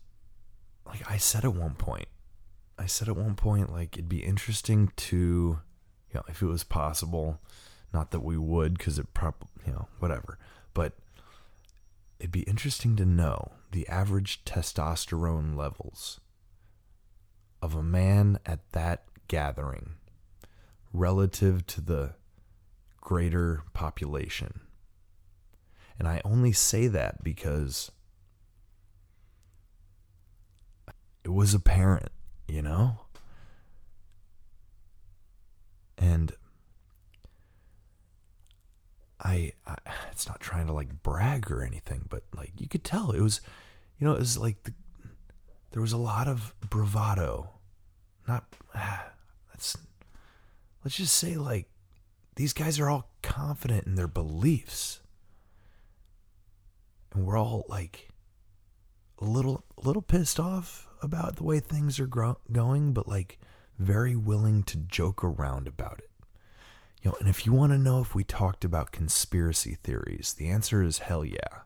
like I said at one point, I said at one point, like it'd be interesting to, you know, if it was possible not that we would, because it probably, you know, whatever. But it'd be interesting to know the average testosterone levels of a man at that gathering relative to the greater population. And I only say that because it was apparent, you know? And I, I, it's not trying to like brag or anything, but like you could tell it was, you know, it was like the, there was a lot of bravado. Not ah, that's let's just say like these guys are all confident in their beliefs. And we're all like a little a little pissed off about the way things are gro- going, but like very willing to joke around about it. You know, and if you want to know if we talked about conspiracy theories, the answer is hell yeah.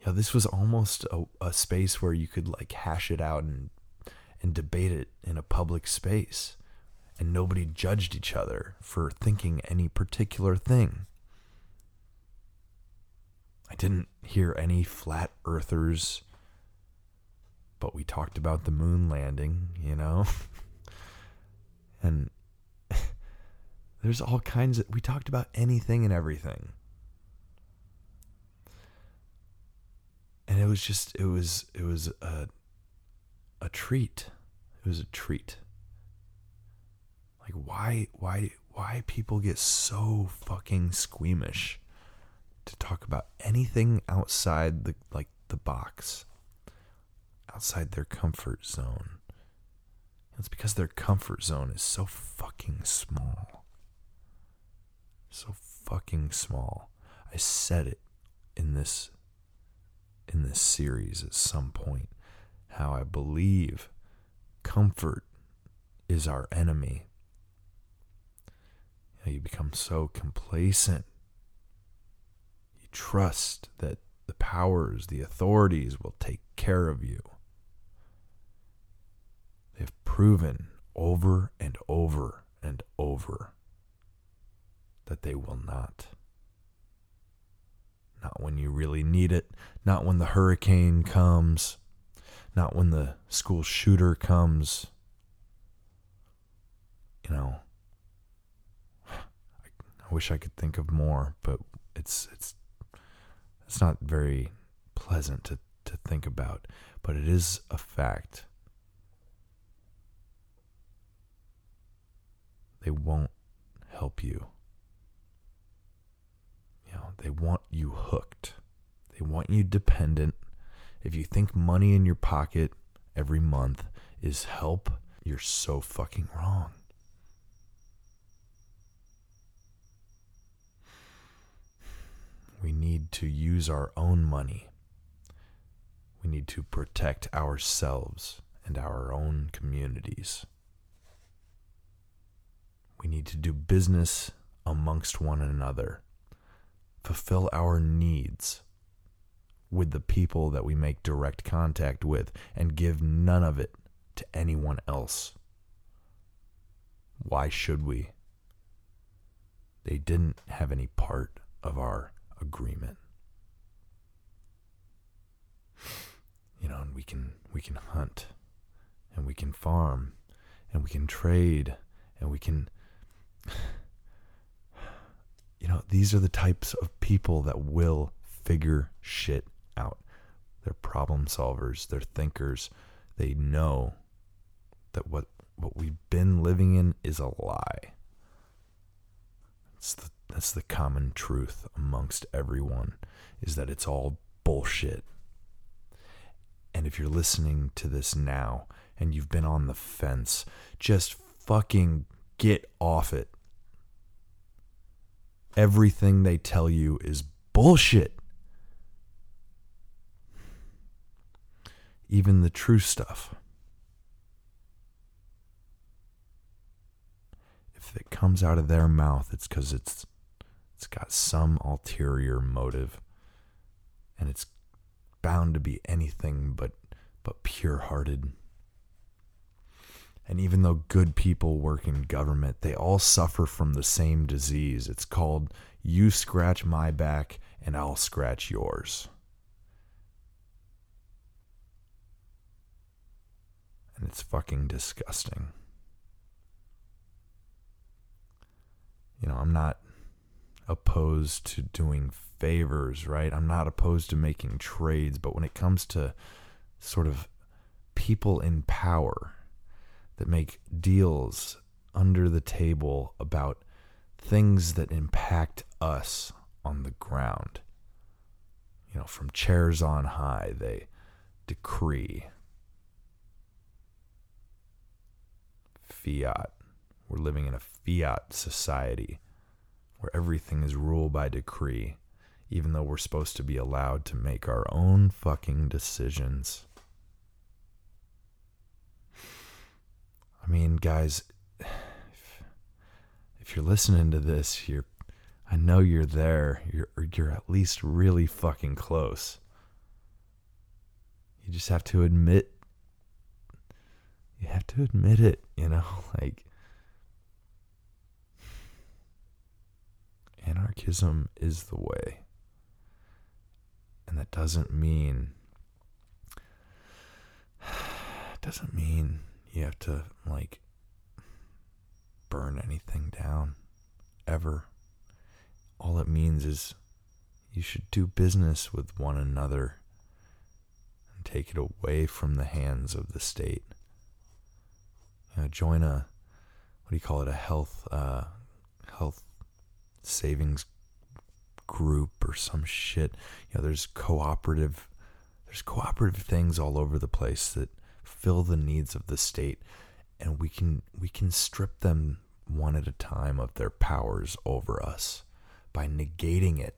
You know, this was almost a, a space where you could like hash it out and and debate it in a public space, and nobody judged each other for thinking any particular thing. I didn't hear any flat earthers, but we talked about the moon landing, you know? and there's all kinds of we talked about anything and everything. And it was just it was it was a a treat. It was a treat. Like why why why people get so fucking squeamish to talk about anything outside the like the box. Outside their comfort zone. It's because their comfort zone is so fucking small so fucking small. I said it in this in this series at some point how I believe comfort is our enemy. You, know, you become so complacent. You trust that the powers, the authorities will take care of you. They've proven over and over and over that they will not. Not when you really need it, not when the hurricane comes, not when the school shooter comes. You know, I wish I could think of more, but it's it's it's not very pleasant to, to think about, but it is a fact. They won't help you. You know, They want you hooked. They want you dependent. If you think money in your pocket every month is help, you're so fucking wrong. We need to use our own money. We need to protect ourselves and our own communities. We need to do business amongst one another fulfill our needs with the people that we make direct contact with and give none of it to anyone else. Why should we? They didn't have any part of our agreement. You know, and we can we can hunt and we can farm and we can trade and we can you know, these are the types of people that will figure shit out. They're problem solvers, they're thinkers. They know that what what we've been living in is a lie. It's the, that's the common truth amongst everyone is that it's all bullshit. And if you're listening to this now and you've been on the fence, just fucking get off it. Everything they tell you is bullshit. Even the true stuff. If it comes out of their mouth, it's because it's it's got some ulterior motive. And it's bound to be anything but but pure hearted. And even though good people work in government, they all suffer from the same disease. It's called you scratch my back and I'll scratch yours. And it's fucking disgusting. You know, I'm not opposed to doing favors, right? I'm not opposed to making trades, but when it comes to sort of people in power that make deals under the table about things that impact us on the ground, you know, from chairs on high, they decree fiat. We're living in a fiat society where everything is ruled by decree, even though we're supposed to be allowed to make our own fucking decisions. I mean, guys, if, if you're listening to this, you're I know you're there. You're you're at least really fucking close. You just have to admit you have to admit it, you know, like anarchism is the way. And that doesn't mean doesn't mean you have to like burn anything down ever. All it means is you should do business with one another and take it away from the hands of the state. You know, join a what do you call it? A health uh, health savings group or some shit. You know, there's cooperative there's cooperative things all over the place that fill the needs of the state and we can we can strip them one at a time of their powers over us by negating it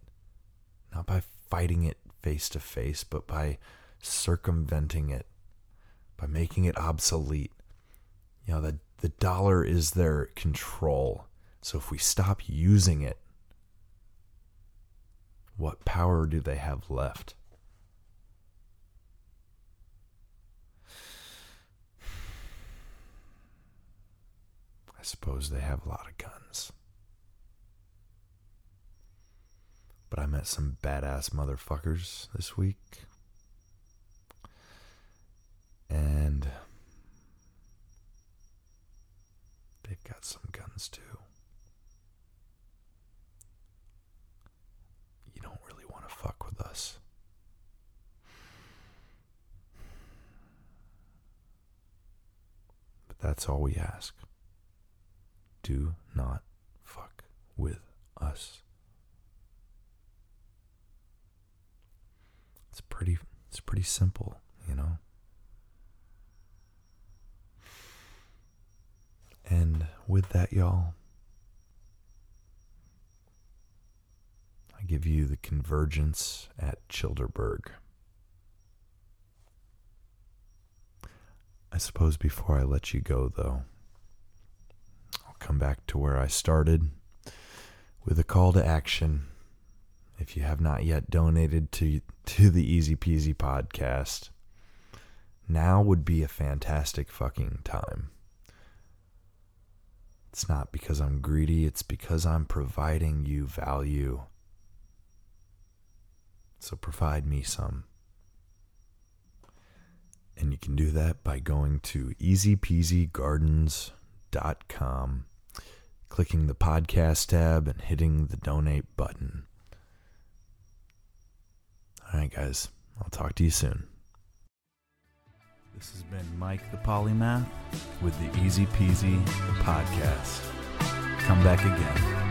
not by fighting it face to face but by circumventing it by making it obsolete. You know the the dollar is their control. So if we stop using it what power do they have left I suppose they have a lot of guns. But I met some badass motherfuckers this week. And they've got some guns too. You don't really want to fuck with us. But that's all we ask do not fuck with us. It's pretty it's pretty simple, you know. And with that, y'all, I give you the convergence at Chillderburg. I suppose before I let you go, though, come back to where I started with a call to action. If you have not yet donated to to the Easy Peasy podcast, now would be a fantastic fucking time. It's not because I'm greedy, it's because I'm providing you value. So provide me some. And you can do that by going to easypeasygardens.com, clicking the podcast tab, and hitting the donate button. All right, guys, I'll talk to you soon. This has been Mike the Polymath with the Easy Peasy podcast. Come back again.